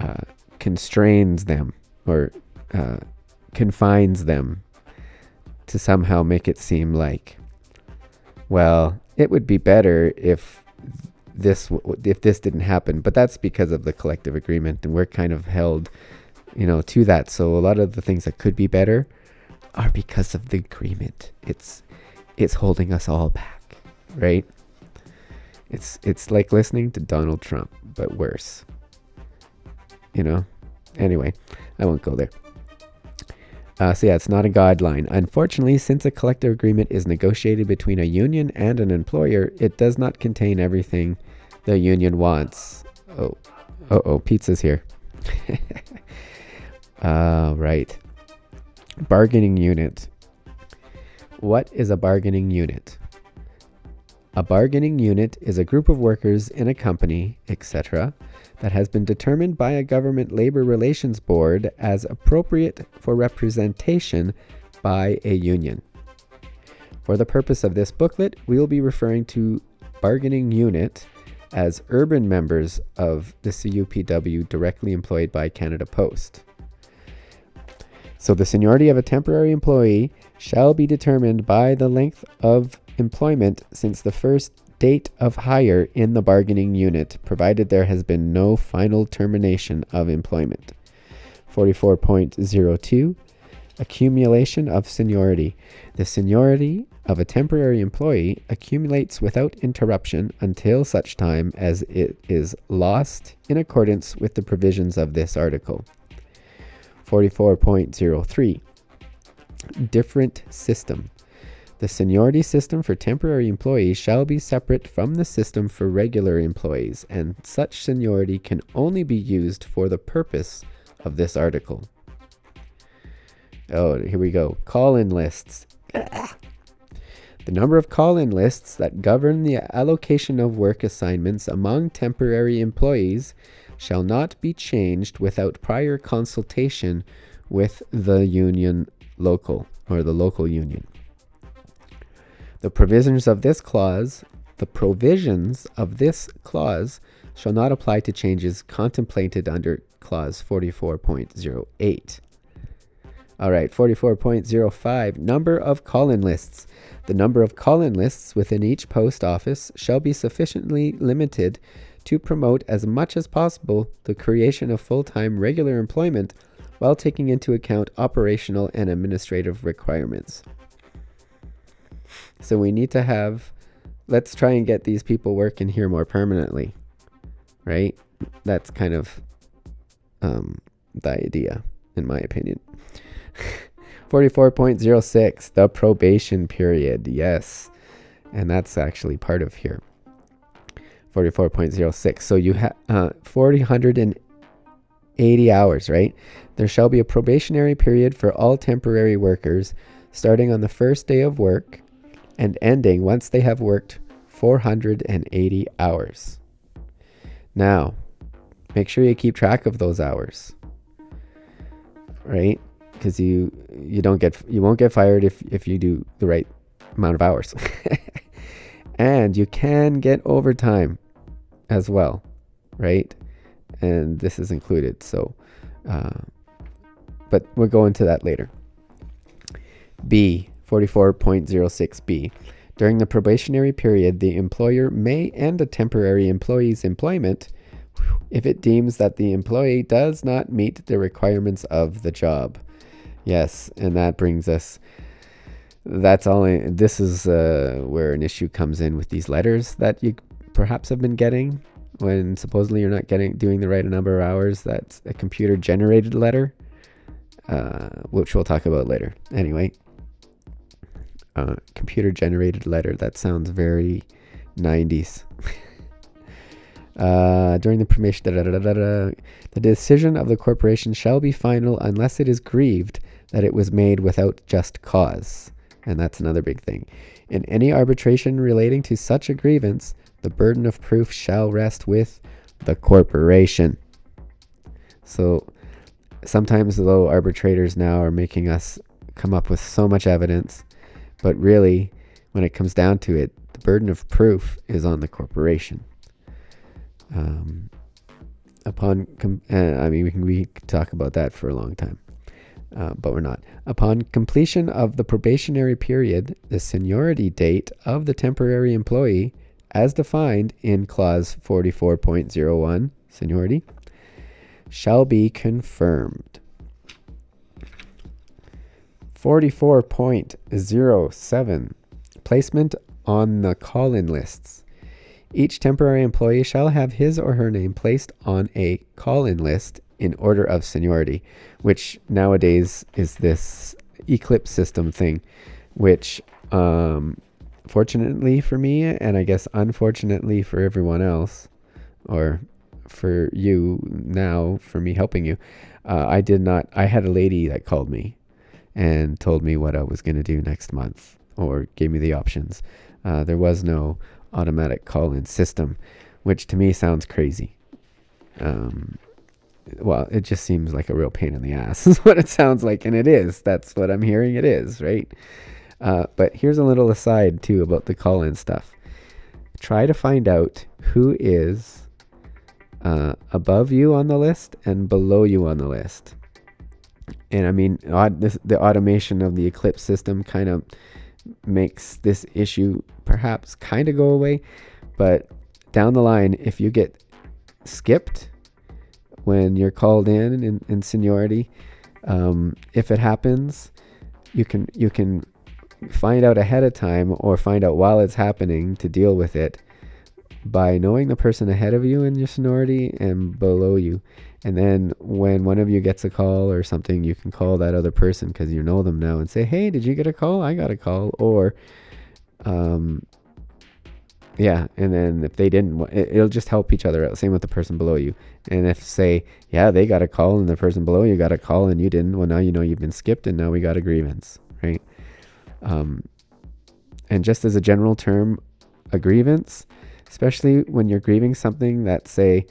uh, constrains them or uh, confines them to somehow make it seem like, well, it would be better if this if this didn't happen. But that's because of the collective agreement, and we're kind of held, you know, to that. So a lot of the things that could be better are because of the agreement. It's it's holding us all back, right? It's it's like listening to Donald Trump, but worse. You know. Anyway, I won't go there. Uh, so yeah, it's not a guideline. Unfortunately, since a collective agreement is negotiated between a union and an employer, it does not contain everything the union wants. Oh, oh, oh, pizza's here. uh, right. Bargaining unit. What is a bargaining unit? A bargaining unit is a group of workers in a company, etc., that has been determined by a government labor relations board as appropriate for representation by a union. For the purpose of this booklet, we will be referring to bargaining unit as urban members of the CUPW directly employed by Canada Post. So the seniority of a temporary employee shall be determined by the length of employment since the first date of hire in the bargaining unit, provided there has been no final termination of employment. 44.02 Accumulation of seniority. The seniority of a temporary employee accumulates without interruption until such time as it is lost in accordance with the provisions of this article. 44.03 Different system. The seniority system for temporary employees shall be separate from the system for regular employees, and such seniority can only be used for the purpose of this article. Oh, here we go. Call in lists. The number of call in lists that govern the allocation of work assignments among temporary employees shall not be changed without prior consultation with the union local or the local union. The provisions of this clause, the provisions of this clause shall not apply to changes contemplated under clause 44.08. All right, 44.05 number of call-in lists. The number of call-in lists within each post office shall be sufficiently limited to promote as much as possible the creation of full-time regular employment while taking into account operational and administrative requirements. So we need to have let's try and get these people working here more permanently. Right? That's kind of um, the idea, in my opinion. 44.06, the probation period. Yes. And that's actually part of here. 44.06. So you have uh, 480 hours, right? There shall be a probationary period for all temporary workers starting on the first day of work and ending once they have worked 480 hours. Now, make sure you keep track of those hours. Right? Cuz you you don't get you won't get fired if if you do the right amount of hours. and you can get overtime as well, right? And this is included. So uh, but we'll go into that later. B 44.06b. During the probationary period, the employer may end a temporary employee's employment if it deems that the employee does not meet the requirements of the job. Yes, and that brings us. That's all. I, this is uh, where an issue comes in with these letters that you perhaps have been getting when supposedly you're not getting doing the right number of hours. That's a computer generated letter, uh, which we'll talk about later. Anyway, uh, computer generated letter. That sounds very 90s. uh, during the permission, the decision of the corporation shall be final unless it is grieved that it was made without just cause. And that's another big thing. In any arbitration relating to such a grievance, the burden of proof shall rest with the corporation. So sometimes, though, arbitrators now are making us come up with so much evidence but really, when it comes down to it, the burden of proof is on the corporation. Um, upon, com- uh, I mean, we can we could talk about that for a long time, uh, but we're not. Upon completion of the probationary period, the seniority date of the temporary employee, as defined in clause 44.01, seniority, shall be confirmed. 44.07 Placement on the call in lists. Each temporary employee shall have his or her name placed on a call in list in order of seniority, which nowadays is this Eclipse system thing, which um, fortunately for me, and I guess unfortunately for everyone else, or for you now, for me helping you, uh, I did not, I had a lady that called me and told me what I was going to do next month or gave me the options. Uh, there was no automatic call in system, which to me sounds crazy. Um, well, it just seems like a real pain in the ass, is what it sounds like. And it is. That's what I'm hearing it is, right? Uh, but here's a little aside, too, about the call in stuff. Try to find out who is uh, above you on the list and below you on the list and I mean, the automation of the Eclipse system kind of makes this issue perhaps kind of go away. But down the line, if you get skipped when you're called in in, in seniority, um, if it happens, you can you can find out ahead of time or find out while it's happening to deal with it by knowing the person ahead of you in your seniority and below you. And then when one of you gets a call or something, you can call that other person because you know them now and say, "Hey, did you get a call? I got a call." Or, um, yeah. And then if they didn't, it, it'll just help each other out. Same with the person below you. And if say, yeah, they got a call and the person below you got a call and you didn't, well, now you know you've been skipped and now we got a grievance, right? Um, and just as a general term, a grievance, especially when you're grieving something that say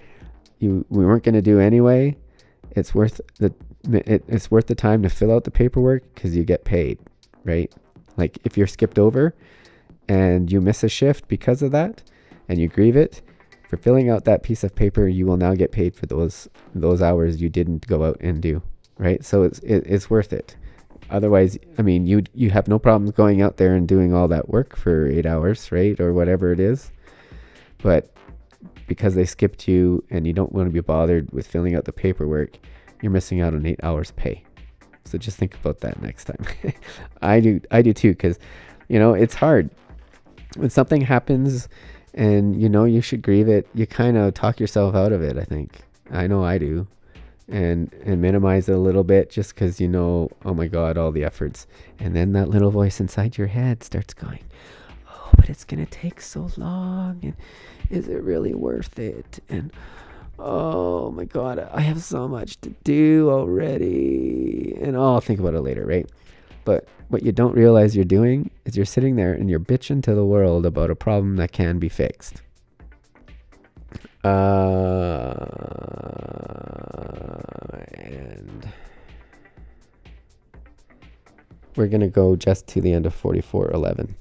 you we weren't going to do anyway, it's worth the it, it's worth the time to fill out the paperwork because you get paid, right? Like if you're skipped over and you miss a shift because of that, and you grieve it, for filling out that piece of paper, you will now get paid for those those hours you didn't go out and do, right? So it's it, it's worth it. Otherwise, I mean, you you have no problems going out there and doing all that work for eight hours, right, or whatever it is. But because they skipped you and you don't want to be bothered with filling out the paperwork, you're missing out on eight hours pay. So just think about that next time. I do I do too cuz you know, it's hard. When something happens and you know you should grieve it, you kind of talk yourself out of it, I think. I know I do. And and minimize it a little bit just cuz you know, oh my god, all the efforts. And then that little voice inside your head starts going, "Oh, but it's to take so long and is it really worth it?" And oh my god, I have so much to do already. And oh, I'll think about it later, right? But what you don't realize you're doing is you're sitting there and you're bitching to the world about a problem that can be fixed. Uh, and we're going to go just to the end of 4411.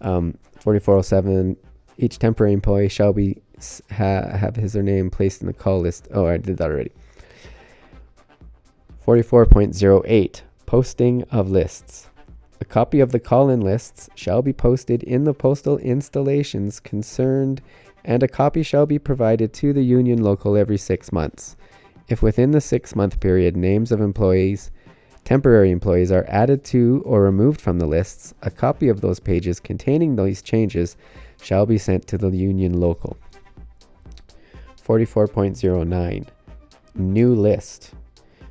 Um, 4407 each temporary employee shall be ha- have his or her name placed in the call list. Oh, I did that already. 44.08 Posting of lists. A copy of the call in lists shall be posted in the postal installations concerned, and a copy shall be provided to the union local every six months. If within the six month period names of employees, temporary employees, are added to or removed from the lists, a copy of those pages containing these changes shall be sent to the union local. 44.09 New list.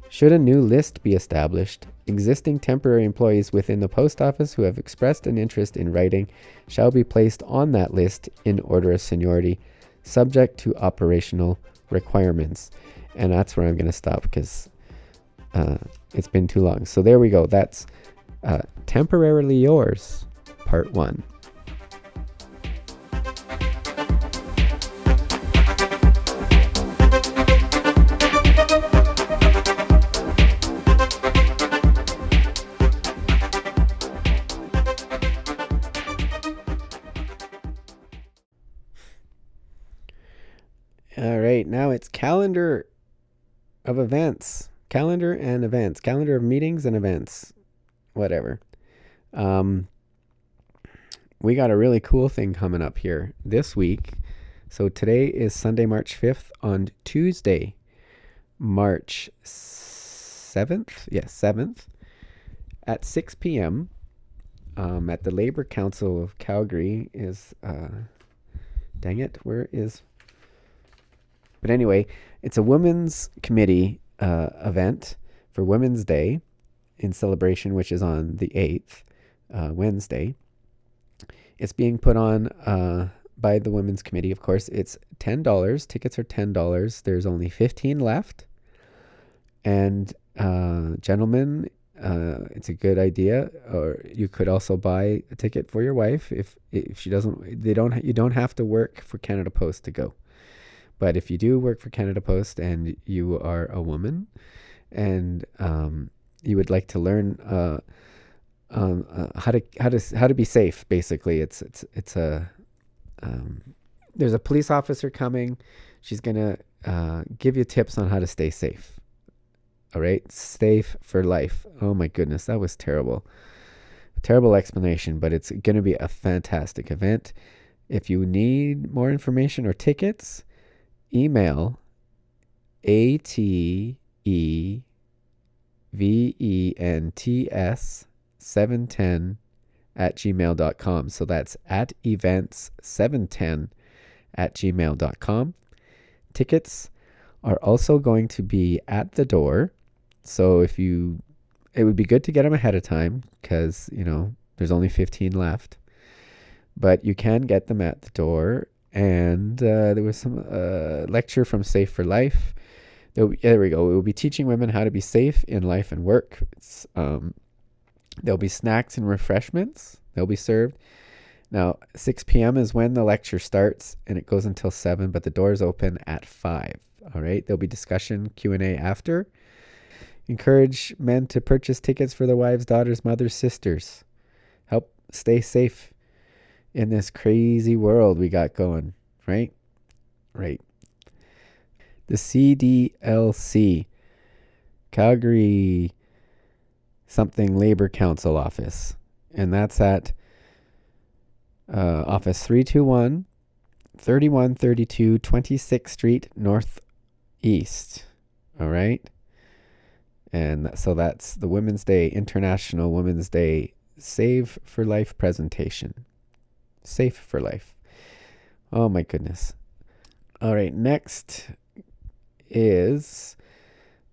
Should a new list be established, existing temporary employees within the post office who have expressed an interest in writing shall be placed on that list in order of seniority, subject to operational requirements. And that's where I'm going to stop because uh, it's been too long. So there we go. That's uh, Temporarily Yours, Part 1. Calendar of events, calendar and events, calendar of meetings and events, whatever. Um, we got a really cool thing coming up here this week. So today is Sunday, March 5th. On Tuesday, March 7th, yes, 7th, at 6 p.m., um, at the Labor Council of Calgary is, uh, dang it, where is but anyway, it's a women's committee uh, event for Women's Day in celebration, which is on the 8th, uh, Wednesday. It's being put on uh, by the Women's Committee, of course. It's $10. Tickets are $10. There's only 15 left. And, uh, gentlemen, uh, it's a good idea. Or you could also buy a ticket for your wife if if she doesn't. They don't. You don't have to work for Canada Post to go. But if you do work for Canada Post and you are a woman and um, you would like to learn uh, um, uh, how to how to how to be safe, basically, it's it's it's a um, there's a police officer coming. She's gonna uh, give you tips on how to stay safe. All right, safe for life. Oh my goodness, that was terrible. Terrible explanation, but it's going to be a fantastic event. If you need more information or tickets, email a t e v e n t s 710 at gmail.com so that's at events 710 at gmail.com. Tickets are also going to be at the door. So if you, it would be good to get them ahead of time because, you know, there's only 15 left. But you can get them at the door. And uh, there was some uh, lecture from Safe for Life. There, there we go. It will be teaching women how to be safe in life and work. Um, there'll be snacks and refreshments. They'll be served. Now, 6 p.m. is when the lecture starts, and it goes until 7. But the doors open at 5. All right. There'll be discussion Q and A after. Encourage men to purchase tickets for their wives, daughters, mothers, sisters. Help stay safe in this crazy world we got going. Right. Right. The CDLC, Calgary something Labor Council office, and that's at uh, office 321 3132 26th Street Northeast. All right. And so that's the Women's Day, International Women's Day Save for Life presentation. Safe for Life. Oh my goodness. All right. Next is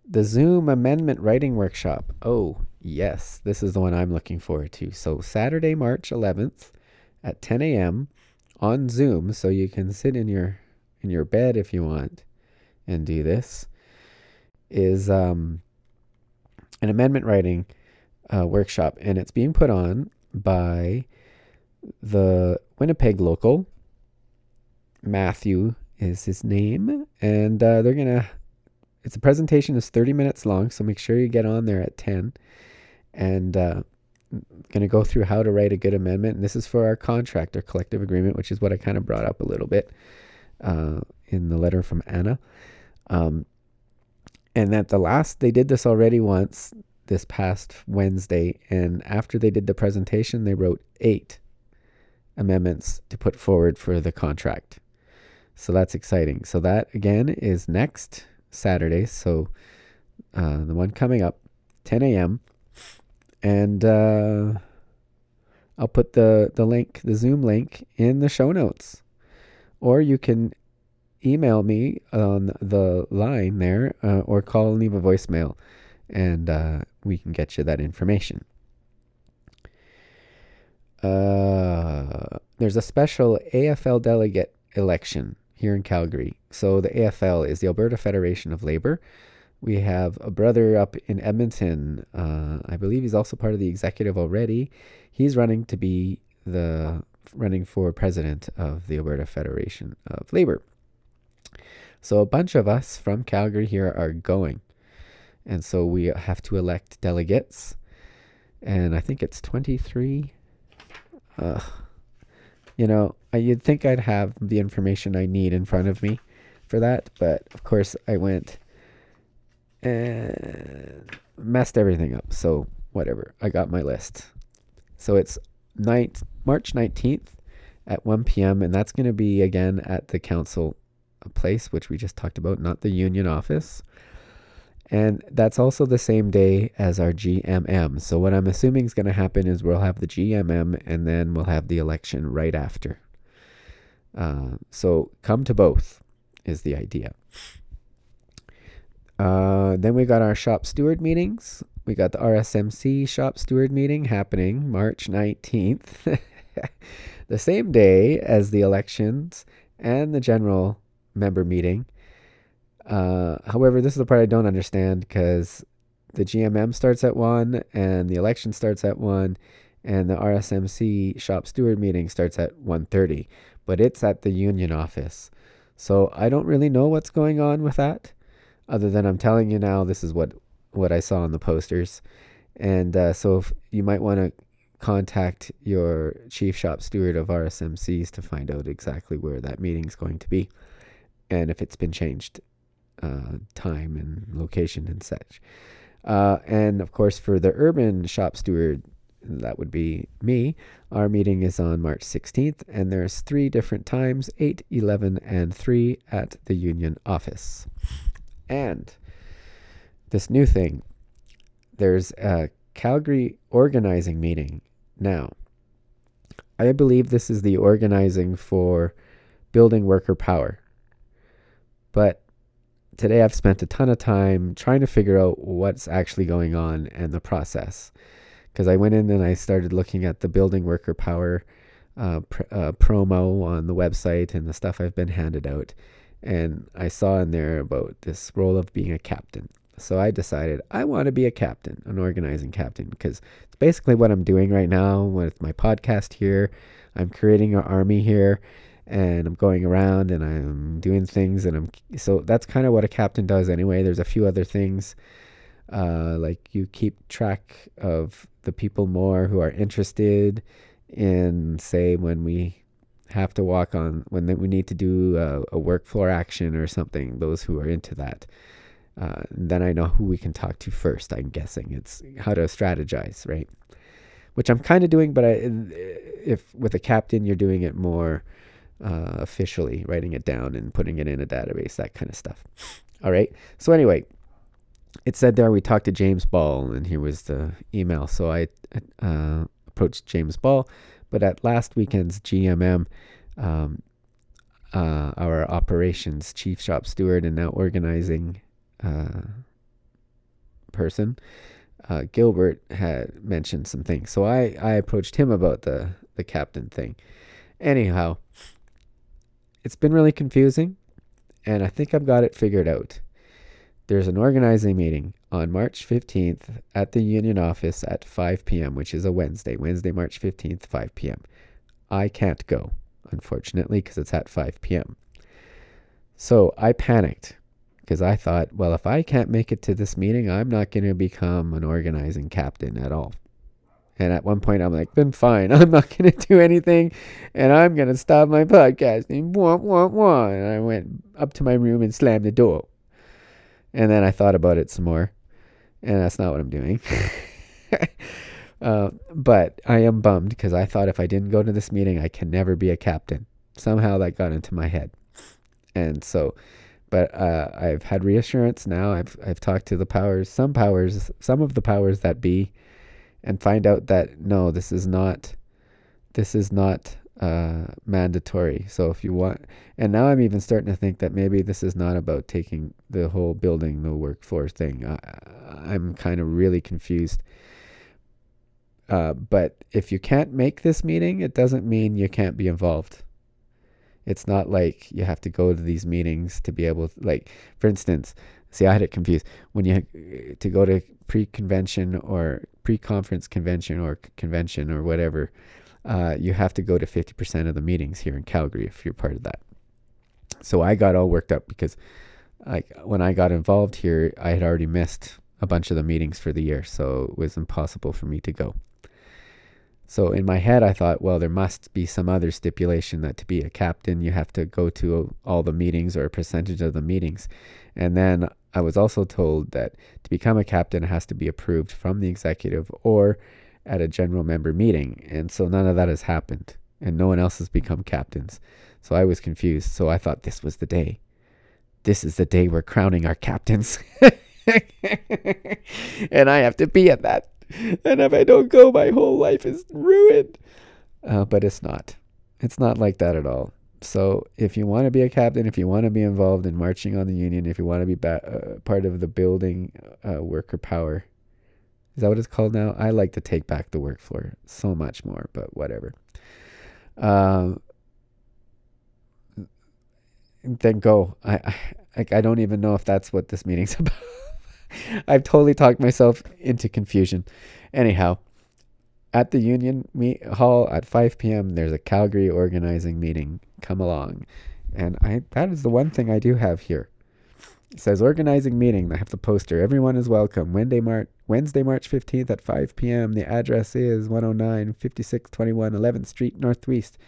the Zoom Amendment Writing Workshop. Oh, yes. This is the one I'm looking forward to. So, Saturday, March 11th at 10 a.m. on Zoom. So you can sit in your in your bed if you want and do this. Is um, an amendment writing uh, workshop, and it's being put on by the Winnipeg local. Matthew is his name, and uh, they're gonna. It's a presentation is 30 minutes long, so make sure you get on there at 10, and uh, to go through how to write a good amendment. And this is for our contract, our collective agreement, which is what I kind of brought up a little bit uh, in the letter from Anna. Um, and that the last, they did this already once this past Wednesday. And after they did the presentation, they wrote eight amendments to put forward for the contract. So that's exciting. So that again is next Saturday. So uh, the one coming up, 10 a.m and uh, I'll put the the link, the Zoom link, in the show notes, or you can email me on the line there, uh, or call and leave a voicemail, and uh, we can get you that information. Uh, there's a special AFL delegate election here in Calgary. So the AFL is the Alberta Federation of Labor. We have a brother up in Edmonton. Uh, I believe he's also part of the executive already. He's running to be the running for president of the Alberta Federation of Labor. So a bunch of us from Calgary here are going. And so we have to elect delegates. And I think it's 23. Uh, you know, you'd think I'd have the information I need in front of me for that. But of course, I went and messed everything up. So whatever, I got my list. So it's night March 19th at 1 p.m. and that's going to be again at the council place which we just talked about, not the union office. And that's also the same day as our GMM. So what I'm assuming is going to happen is we'll have the GMM and then we'll have the election right after. Uh, so come to both is the idea. Uh, then we got our shop steward meetings. We got the RSMC shop steward meeting happening March 19th, the same day as the elections and the general member meeting. Uh, however, this is the part I don't understand because the GMM starts at 1 and the election starts at 1 and the RSMC shop steward meeting starts at 1:30, but it's at the union office. So I don't really know what's going on with that other than I'm telling you now, this is what what I saw on the posters, and uh, so you might want to contact your chief shop steward of RSMCs to find out exactly where that meeting is going to be, and if it's been changed, uh, time and location and such. Uh, and of course, for the urban shop steward, that would be me. Our meeting is on March 16th, and there's three different times 8, 11, and 3 at the union office. And this new thing, there's a Calgary organizing meeting now. I believe this is the organizing for building worker power. But today I've spent a ton of time trying to figure out what's actually going on and the process. Because I went in and I started looking at the building worker power uh, pr- uh, promo on the website and the stuff I've been handed out. And I saw in there about this role of being a captain. So I decided I want to be a captain, an organizing captain, because it's basically what I'm doing right now with my podcast here. I'm creating an army here and I'm going around and I'm doing things and I'm so that's kind of what a captain does anyway. There's a few other things uh, like you keep track of the people more who are interested in say when we have to walk on when we need to do a, a work floor action or something. Those who are into that. Uh, then I know who we can talk to first. I'm guessing it's how to strategize, right? Which I'm kind of doing, but I, if with a captain, you're doing it more uh, officially, writing it down and putting it in a database, that kind of stuff. All right. So anyway, it said there we talked to James Ball, and here was the email. So I uh, approached James Ball, but at last weekend's GMM, um, uh, our operations chief shop steward and now organizing uh, person, uh, Gilbert had mentioned some things. So I, I approached him about the, the captain thing. Anyhow, it's been really confusing, and I think I've got it figured out. There's an organizing meeting on March 15th at the union office at 5 p.m., which is a Wednesday, Wednesday, March 15th, 5 p.m. I can't go, unfortunately, because it's at 5 p.m. So I panicked because I thought, well, if I can't make it to this meeting, I'm not going to become an organizing captain at all. And at one point, I'm like, then fine, I'm not going to do anything, and I'm going to stop my podcasting. Wah, wah, wah. And I went up to my room and slammed the door. And then I thought about it some more, and that's not what I'm doing. uh, but I am bummed because I thought if I didn't go to this meeting, I can never be a captain. Somehow that got into my head. And so but uh, I've had reassurance now. I've I've talked to the powers, some powers, some of the powers that be, and find out that no, this is not, this is not uh, mandatory. So if you want, and now I'm even starting to think that maybe this is not about taking the whole building the workforce thing. I, I'm kind of really confused. Uh, but if you can't make this meeting, it doesn't mean you can't be involved. It's not like you have to go to these meetings to be able to, like, for instance, see, I had it confused. When you, to go to pre convention or pre conference convention or convention or whatever, uh, you have to go to 50% of the meetings here in Calgary if you're part of that. So I got all worked up because like when I got involved here, I had already missed a bunch of the meetings for the year. So it was impossible for me to go. So in my head, I thought, well, there must be some other stipulation that to be a captain, you have to go to all the meetings or a percentage of the meetings. And then I was also told that to become a captain, has to be approved from the executive or at a general member meeting. And so none of that has happened, and no one else has become captains. So I was confused. So I thought this was the day. This is the day we're crowning our captains. and I have to be at that and if I don't go, my whole life is ruined. Uh, but it's not. It's not like that at all. So if you want to be a captain, if you want to be involved in marching on the union, if you want to be ba- uh, part of the building uh, worker power, is that what it's called now? I like to take back the work floor so much more, but whatever. Um, then go. I, I like. I don't even know if that's what this meeting's about. I've totally talked myself into confusion. Anyhow, at the Union meet Hall at 5 p.m., there's a Calgary organizing meeting. Come along. And I that is the one thing I do have here. It says organizing meeting. I have the poster. Everyone is welcome. Wednesday, March Wednesday, March 15th at 5 p.m. The address is 109 5621 11th Street Northwest,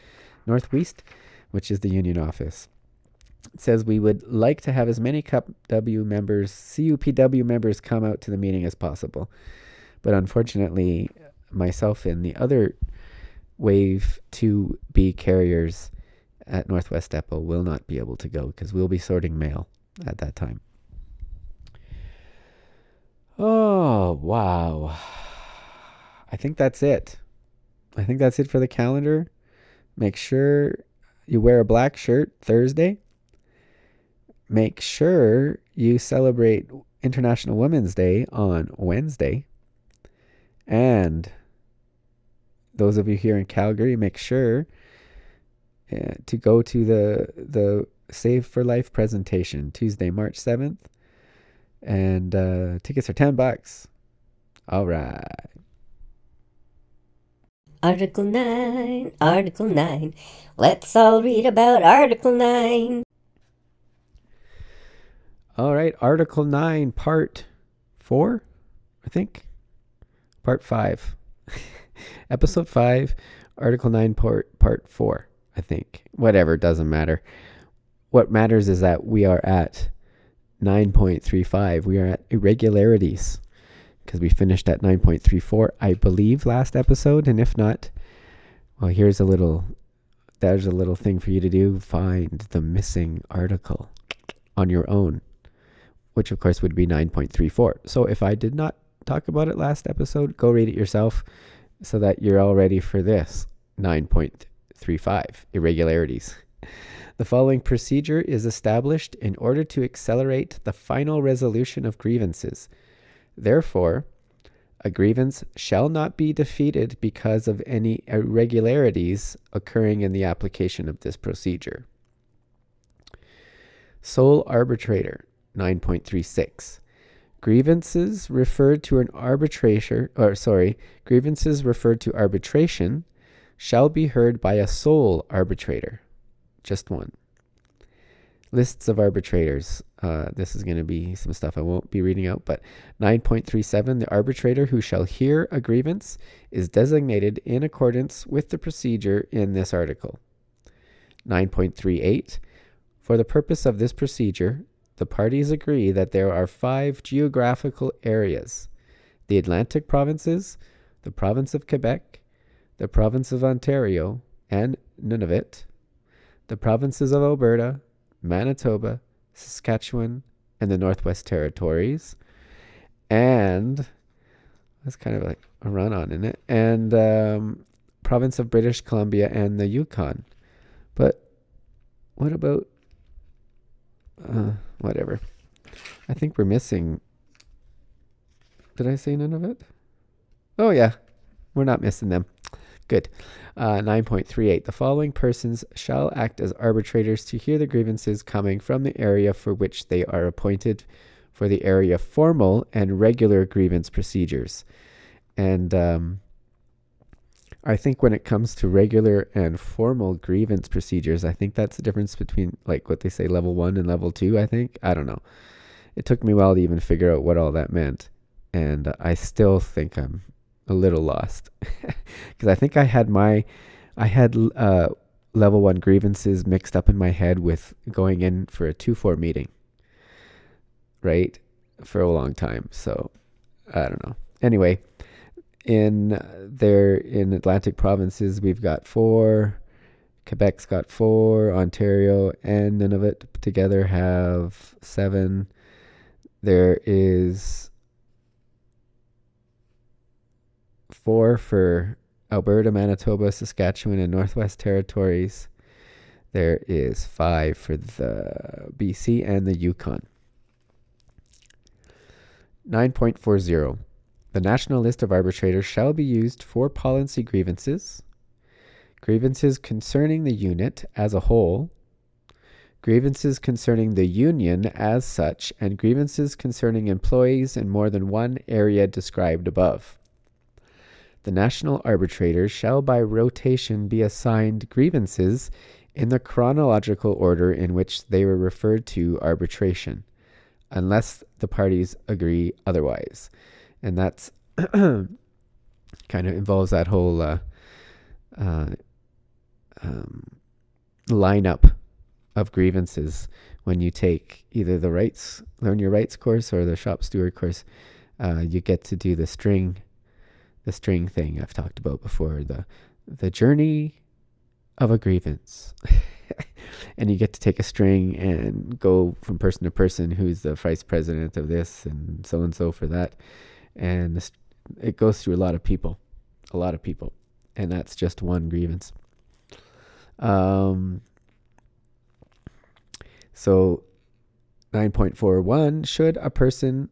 Northwest, which is the Union office. It says we would like to have as many CUPW members, CUPW members come out to the meeting as possible. But unfortunately, myself and the other Wave 2B carriers at Northwest Depot will not be able to go because we'll be sorting mail at that time. Oh, wow. I think that's it. I think that's it for the calendar. Make sure you wear a black shirt Thursday. Make sure you celebrate International Women's Day on Wednesday. And those of you here in Calgary, make sure uh, to go to the the Save for Life presentation Tuesday, March 7th. And uh, tickets are 10 bucks. All right. Article 9, Article 9. Let's all read about Article 9. All right, Article 9, Part 4, I think. Part 5. Episode 5, Article 9, Part, part 4, I think. Whatever, doesn't matter. What matters is that we are at 9.35. We are at irregularities because we finished at 9.34, I believe, last episode. And if not, well, here's a little, there's a little thing for you to do. Find the missing article on your own, which of course would be 9.34. So if I did not talk about it last episode, go read it yourself so that you're all ready for this 9.35 irregularities. The following procedure is established in order to accelerate the final resolution of grievances. Therefore, a grievance shall not be defeated because of any irregularities occurring in the application of this procedure. Sole arbitrator 9.36. Grievances referred to an arbitrator, or sorry, grievances referred to arbitration shall be heard by a sole arbitrator, just one. Lists of arbitrators. Uh, this is going to be some stuff I won't be reading out, but 9.37 The arbitrator who shall hear a grievance is designated in accordance with the procedure in this article. 9.38 For the purpose of this procedure, the parties agree that there are five geographical areas the Atlantic provinces, the province of Quebec, the province of Ontario and Nunavut, the provinces of Alberta, Manitoba, Saskatchewan, and the Northwest Territories. And that's kind of like a run on in it. And um, province of British Columbia and the Yukon. But what about uh, whatever? I think we're missing. Did I say none of it? Oh yeah, we're not missing them. Good. Uh, 9.38. The following persons shall act as arbitrators to hear the grievances coming from the area for which they are appointed for the area formal and regular grievance procedures. And um, I think when it comes to regular and formal grievance procedures, I think that's the difference between like what they say level one and level two. I think. I don't know. It took me a while to even figure out what all that meant. And I still think I'm a little lost because I think I had my, I had uh, level one grievances mixed up in my head with going in for a two four meeting. Right, for a long time. So I don't know. Anyway, in there in Atlantic provinces, we've got four. Quebec's got four. Ontario and Nunavut together have seven. There is four for Alberta, Manitoba, Saskatchewan, and Northwest Territories. There is five for the BC and the Yukon. 9.40. The national list of arbitrators shall be used for policy grievances, grievances concerning the unit as a whole, grievances concerning the union as such, and grievances concerning employees in more than one area described above. The national arbitrators shall by rotation be assigned grievances in the chronological order in which they were referred to arbitration, unless the parties agree otherwise. And that's kind of involves that whole uh, uh, um, lineup of grievances when you take either the rights, learn your rights course or the shop steward course. Uh, you get to do the string the string thing I've talked about before, the the journey of a grievance. and you get to take a string and go from person to person who's the vice president of this and so and so for that. And this, it goes through a lot of people, a lot of people. And that's just one grievance. Um, So 9.41 should a person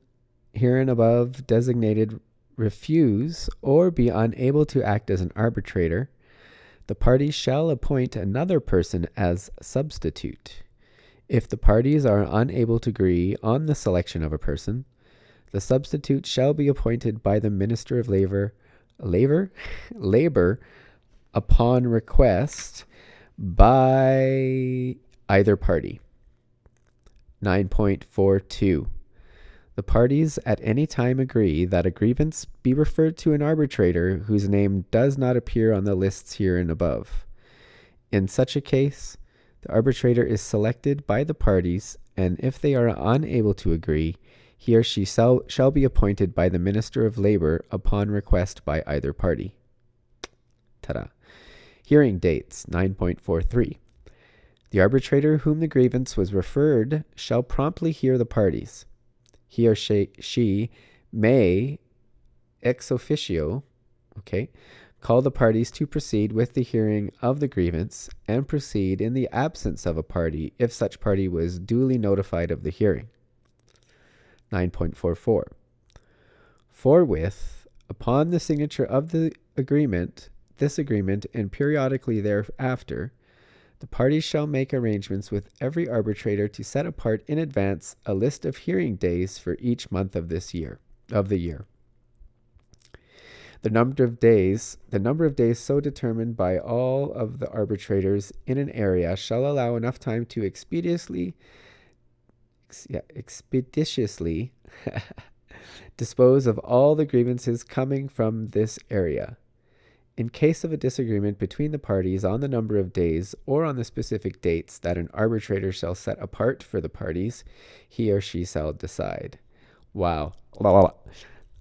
herein above designated refuse or be unable to act as an arbitrator, the parties shall appoint another person as substitute. If the parties are unable to agree on the selection of a person, the substitute shall be appointed by the Minister of Labor, Labor, Labor, upon request by either party. 9.42. The parties at any time agree that a grievance be referred to an arbitrator whose name does not appear on the lists here and above. In such a case, the arbitrator is selected by the parties, and if they are unable to agree, he or she shall, shall be appointed by the Minister of Labor upon request by either party. Ta-da. Hearing dates 9.43. The arbitrator whom the grievance was referred shall promptly hear the parties. He or she, she may ex officio, okay, call the parties to proceed with the hearing of the grievance and proceed in the absence of a party if such party was duly notified of the hearing. 9.44. Forthwith, upon the signature of the agreement, this agreement, and periodically thereafter, the parties shall make arrangements with every arbitrator to set apart in advance a list of hearing days for each month of this year of the year. The number of days, the number of days so determined by all of the arbitrators in an area shall allow enough time to expeditiously expeditiously dispose of all the grievances coming from this area. In case of a disagreement between the parties on the number of days or on the specific dates that an arbitrator shall set apart for the parties, he or she shall decide. Wow.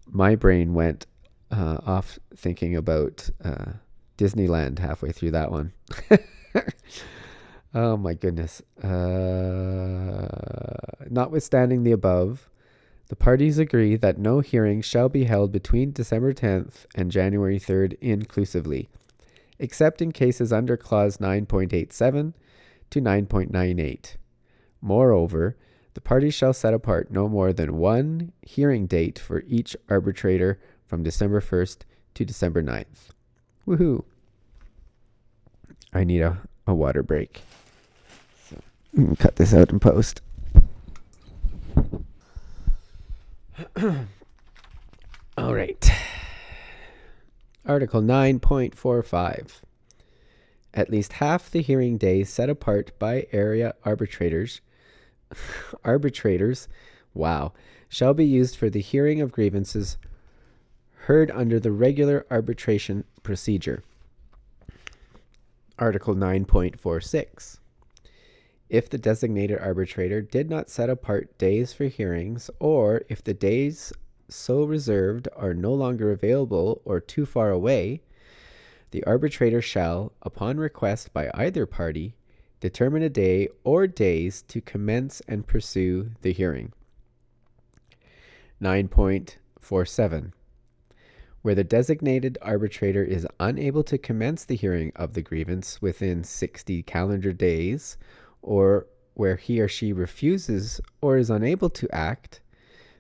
My brain went uh, off thinking about uh, Disneyland halfway through that one. oh my goodness. Uh, notwithstanding the above, the parties agree that no hearing shall be held between December 10th and January 3rd inclusively, except in cases under Clause 9.87 to 9.98. Moreover, the parties shall set apart no more than one hearing date for each arbitrator from December 1st to December 9th. Woohoo! I need a, a water break. So, cut this out in post. All right. Article 9.45. At least half the hearing days set apart by area arbitrators arbitrators, wow, shall be used for the hearing of grievances heard under the regular arbitration procedure. Article 9.46. If the designated arbitrator did not set apart days for hearings, or if the days so reserved are no longer available or too far away, the arbitrator shall, upon request by either party, determine a day or days to commence and pursue the hearing. 9.47. Where the designated arbitrator is unable to commence the hearing of the grievance within 60 calendar days, or where he or she refuses or is unable to act,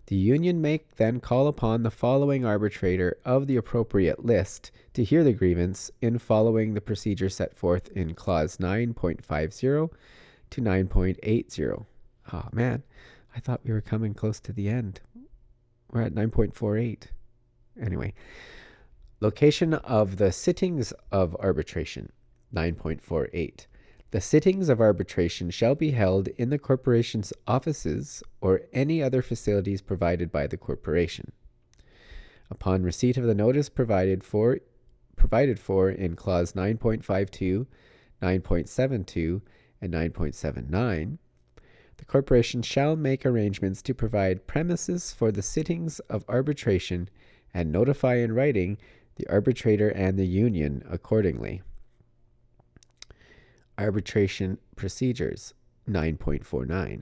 the union may then call upon the following arbitrator of the appropriate list to hear the grievance in following the procedure set forth in clause 9.50 to 9.80. Oh man, I thought we were coming close to the end. We're at 9.48. Anyway, location of the sittings of arbitration 9.48. The sittings of arbitration shall be held in the corporation's offices or any other facilities provided by the corporation. Upon receipt of the notice provided for provided for in clause 9.52, 9.72, and 9.79, the corporation shall make arrangements to provide premises for the sittings of arbitration and notify in writing the arbitrator and the union accordingly. Arbitration Procedures 9.49.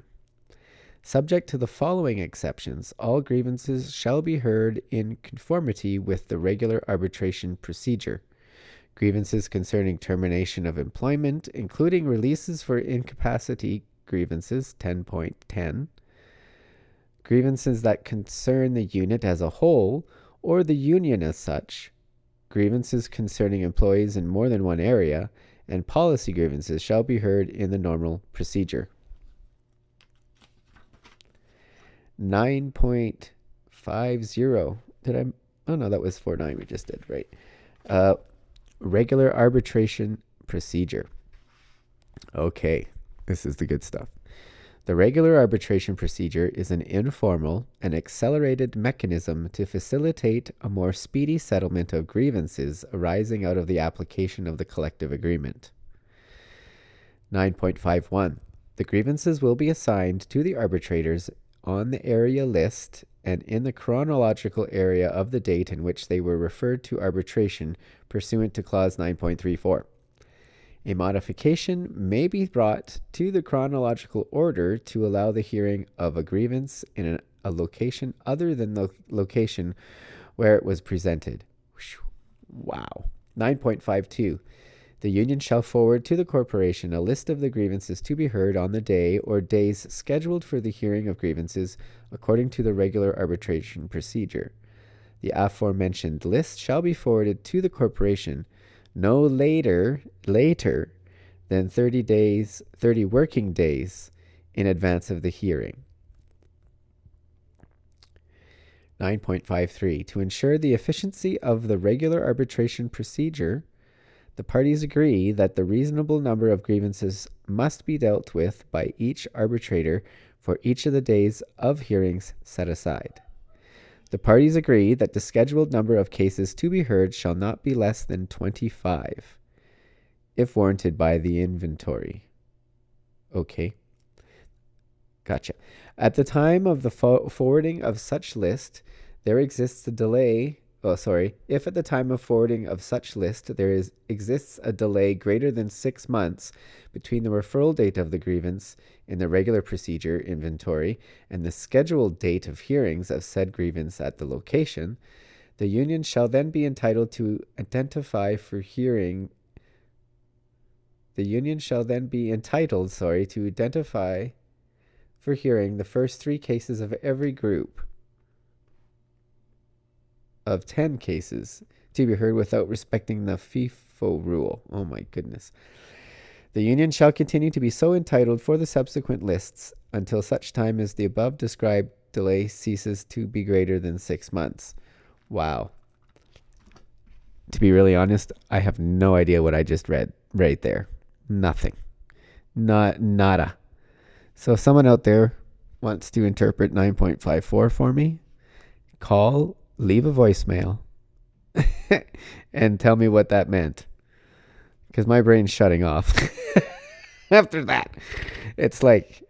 Subject to the following exceptions, all grievances shall be heard in conformity with the regular arbitration procedure. Grievances concerning termination of employment, including releases for incapacity, grievances 10.10. Grievances that concern the unit as a whole or the union as such. Grievances concerning employees in more than one area and policy grievances shall be heard in the normal procedure. 9.50. Did I? Oh no, that was 4.9 we just did, right? Uh, regular arbitration procedure. Okay, this is the good stuff. The regular arbitration procedure is an informal and accelerated mechanism to facilitate a more speedy settlement of grievances arising out of the application of the collective agreement. 9.51. The grievances will be assigned to the arbitrators on the area list and in the chronological area of the date in which they were referred to arbitration pursuant to Clause 9.34. A modification may be brought to the chronological order to allow the hearing of a grievance in a, location other than the location where it was presented. Wow. 9.52. The union shall forward to the corporation a list of the grievances to be heard on the day or days scheduled for the hearing of grievances according to the regular arbitration procedure. The aforementioned list shall be forwarded to the corporation no later later than 30 days 30 working days in advance of the hearing. 9.53 to ensure the efficiency of the regular arbitration procedure the parties agree that the reasonable number of grievances must be dealt with by each arbitrator for each of the days of hearings set aside the parties agree that the scheduled number of cases to be heard shall not be less than 25, if warranted by the inventory. Okay. Gotcha. At the time of the fo- forwarding of such list, there exists a delay. Oh, sorry. If at the time of forwarding of such list there is exists a delay greater than six months between the referral date of the grievance in the regular procedure inventory and the scheduled date of hearings of said grievance at the location, the union shall then be entitled to identify for hearing. The union shall then be entitled, sorry, to identify for hearing the first three cases of every group of 10 cases to be heard without respecting the FIFO rule. Oh my goodness. The union shall continue to be so entitled for the subsequent lists until such time as the above described delay ceases to be greater than six months. Wow. To be really honest, I have no idea what I just read right there. Nothing. Not nada. So if someone out there wants to interpret 9.54 for me, call, leave a voicemail, and tell me what that meant. Because my brain's shutting off after that. It's like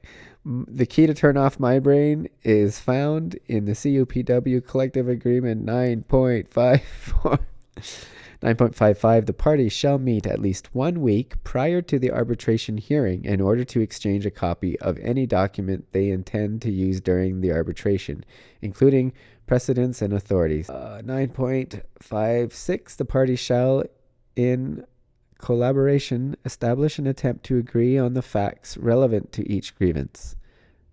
the key to turn off my brain is found in the CUPW Collective Agreement 9.54. 9.55 The parties shall meet at least one week prior to the arbitration hearing in order to exchange a copy of any document they intend to use during the arbitration, including precedents and authorities. Uh, 9.56 The parties shall, in collaboration, establish an attempt to agree on the facts relevant to each grievance.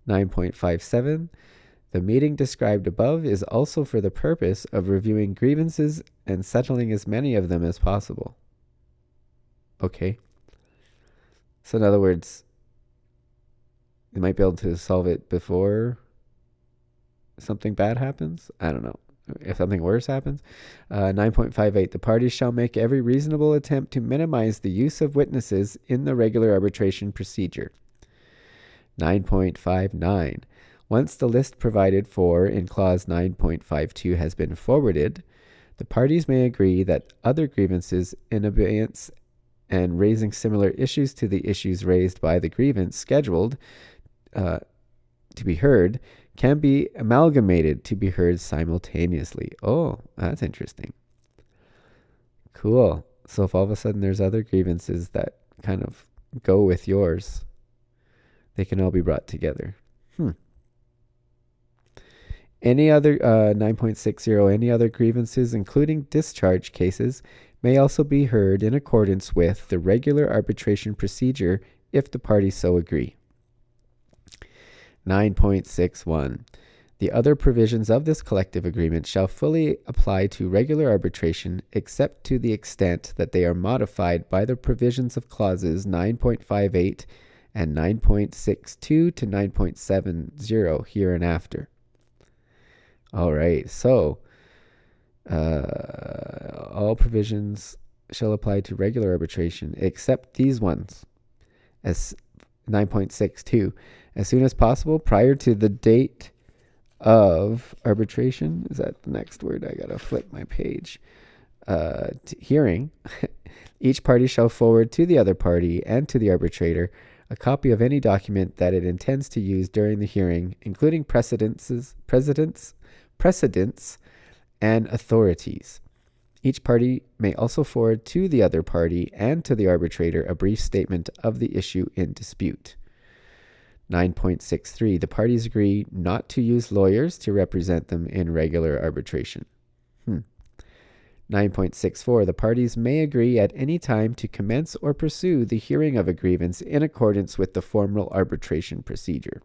9.57 the meeting described above is also for the purpose of reviewing grievances and settling as many of them as possible. Okay. So, in other words, you might be able to solve it before something bad happens. I don't know. If something worse happens. Uh, 9.58 The parties shall make every reasonable attempt to minimize the use of witnesses in the regular arbitration procedure. 9.59 once the list provided for in Clause 9.52 has been forwarded, the parties may agree that other grievances in abeyance and raising similar issues to the issues raised by the grievance scheduled uh, to be heard can be amalgamated to be heard simultaneously. Oh, that's interesting. Cool. So if all of a sudden there's other grievances that kind of go with yours, they can all be brought together. Hmm. Any other uh, 9.60, any other grievances, including discharge cases, may also be heard in accordance with the regular arbitration procedure if the parties so agree. 9.61. The other provisions of this collective agreement shall fully apply to regular arbitration except to the extent that they are modified by the provisions of clauses 9.58 and 9.62 to 9.70 hereinafter. All right, so uh, all provisions shall apply to regular arbitration except these ones. As 9.62 as soon as possible prior to the date of arbitration. Is that the next word? I gotta flip my page. Uh, hearing. Each party shall forward to the other party and to the arbitrator a copy of any document that it intends to use during the hearing including precedences precedents precedents and authorities. Each party may also forward to the other party and to the arbitrator a brief statement of the issue in dispute 9.63 The parties agree not to use lawyers to represent them in regular arbitration. Hmm. 9.64 The parties may agree at any time to commence or pursue the hearing of a grievance in accordance with the formal arbitration procedure.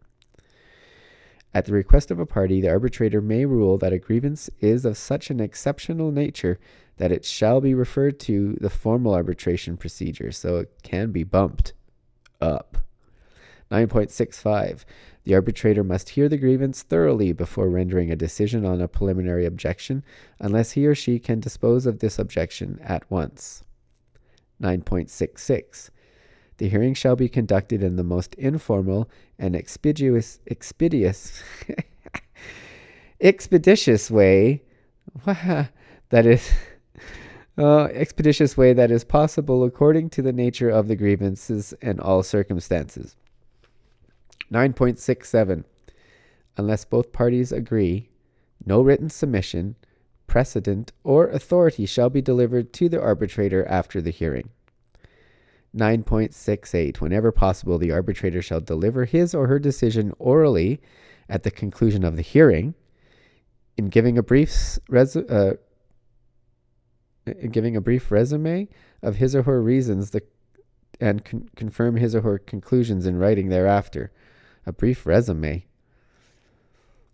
At the request of a party, the arbitrator may rule that a grievance is of such an exceptional nature that it shall be referred to the formal arbitration procedure, so it can be bumped up. 9.65. The arbitrator must hear the grievance thoroughly before rendering a decision on a preliminary objection, unless he or she can dispose of this objection at once. 9.66. The hearing shall be conducted in the most informal and expeditious, expeditious, expeditious way that is uh, expeditious way that is possible according to the nature of the grievances and all circumstances. 9.67 Unless both parties agree, no written submission, precedent, or authority shall be delivered to the arbitrator after the hearing. 9.68 Whenever possible, the arbitrator shall deliver his or her decision orally at the conclusion of the hearing. In giving a brief res- uh, in giving a brief resume of his or her reasons the, and con- confirm his or her conclusions in writing thereafter. A brief resume.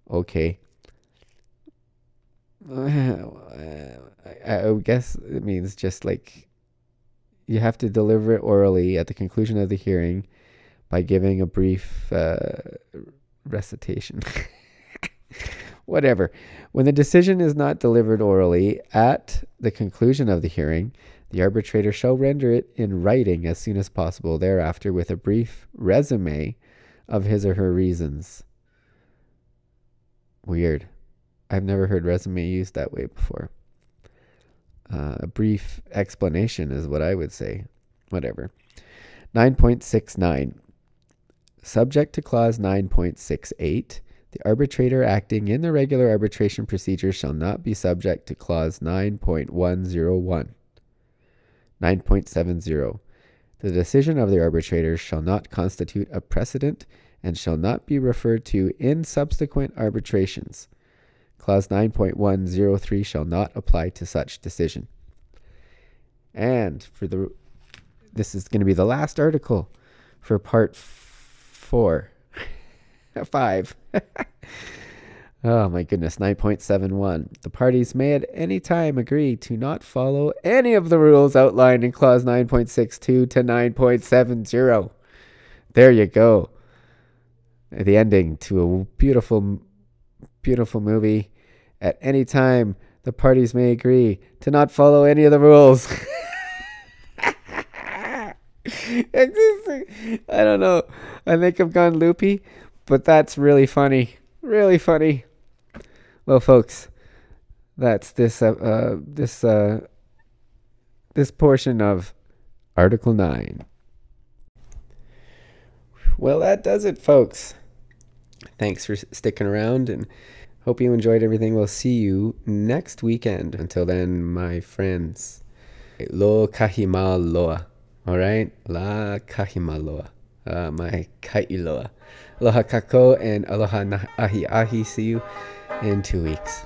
Okay. I, guess it means just like you have to deliver it orally at the conclusion of the hearing by giving a brief uh, recitation. Whatever. When the decision is not delivered orally at the conclusion of the hearing, the arbitrator shall render it in writing as soon as possible thereafter with a brief resume of his or her reasons. Weird. I've never heard resume used that way before. Uh, a brief explanation is what I would say. Whatever. 9.69. Subject to clause 9.68, the arbitrator acting in the regular arbitration procedure shall not be subject to clause 9.101. 9.70. The decision of the arbitrator shall not constitute a precedent and shall not be referred to in subsequent arbitrations. Clause 9.103 shall not apply to such decision. And for the this is going to be the last article for part f- 4 5 Oh my goodness, 9.71. The parties may at any time agree to not follow any of the rules outlined in clause 9.62 to 9.70. There you go. The ending to a beautiful beautiful movie. At any time, the parties may agree to not follow any of the rules. I don't know. I think I've gone loopy, but that's really funny. Really funny. Well, folks, that's this uh, uh this uh this portion of Article 9. Well, that does it, folks. Thanks for sticking around and hope you enjoyed everything. We'll see you next weekend. Until then, my friends, lo kahima loa. All right? La kahima loa. Uh, my kailoa. Aloha kako and aloha na ahi ahi. See you in two weeks.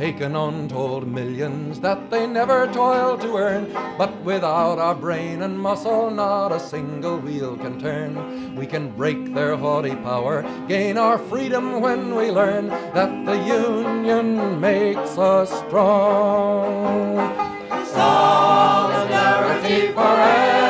Taken untold millions that they never toiled to earn. But without our brain and muscle, not a single wheel can turn. We can break their haughty power, gain our freedom when we learn that the Union makes us strong. Solidarity forever.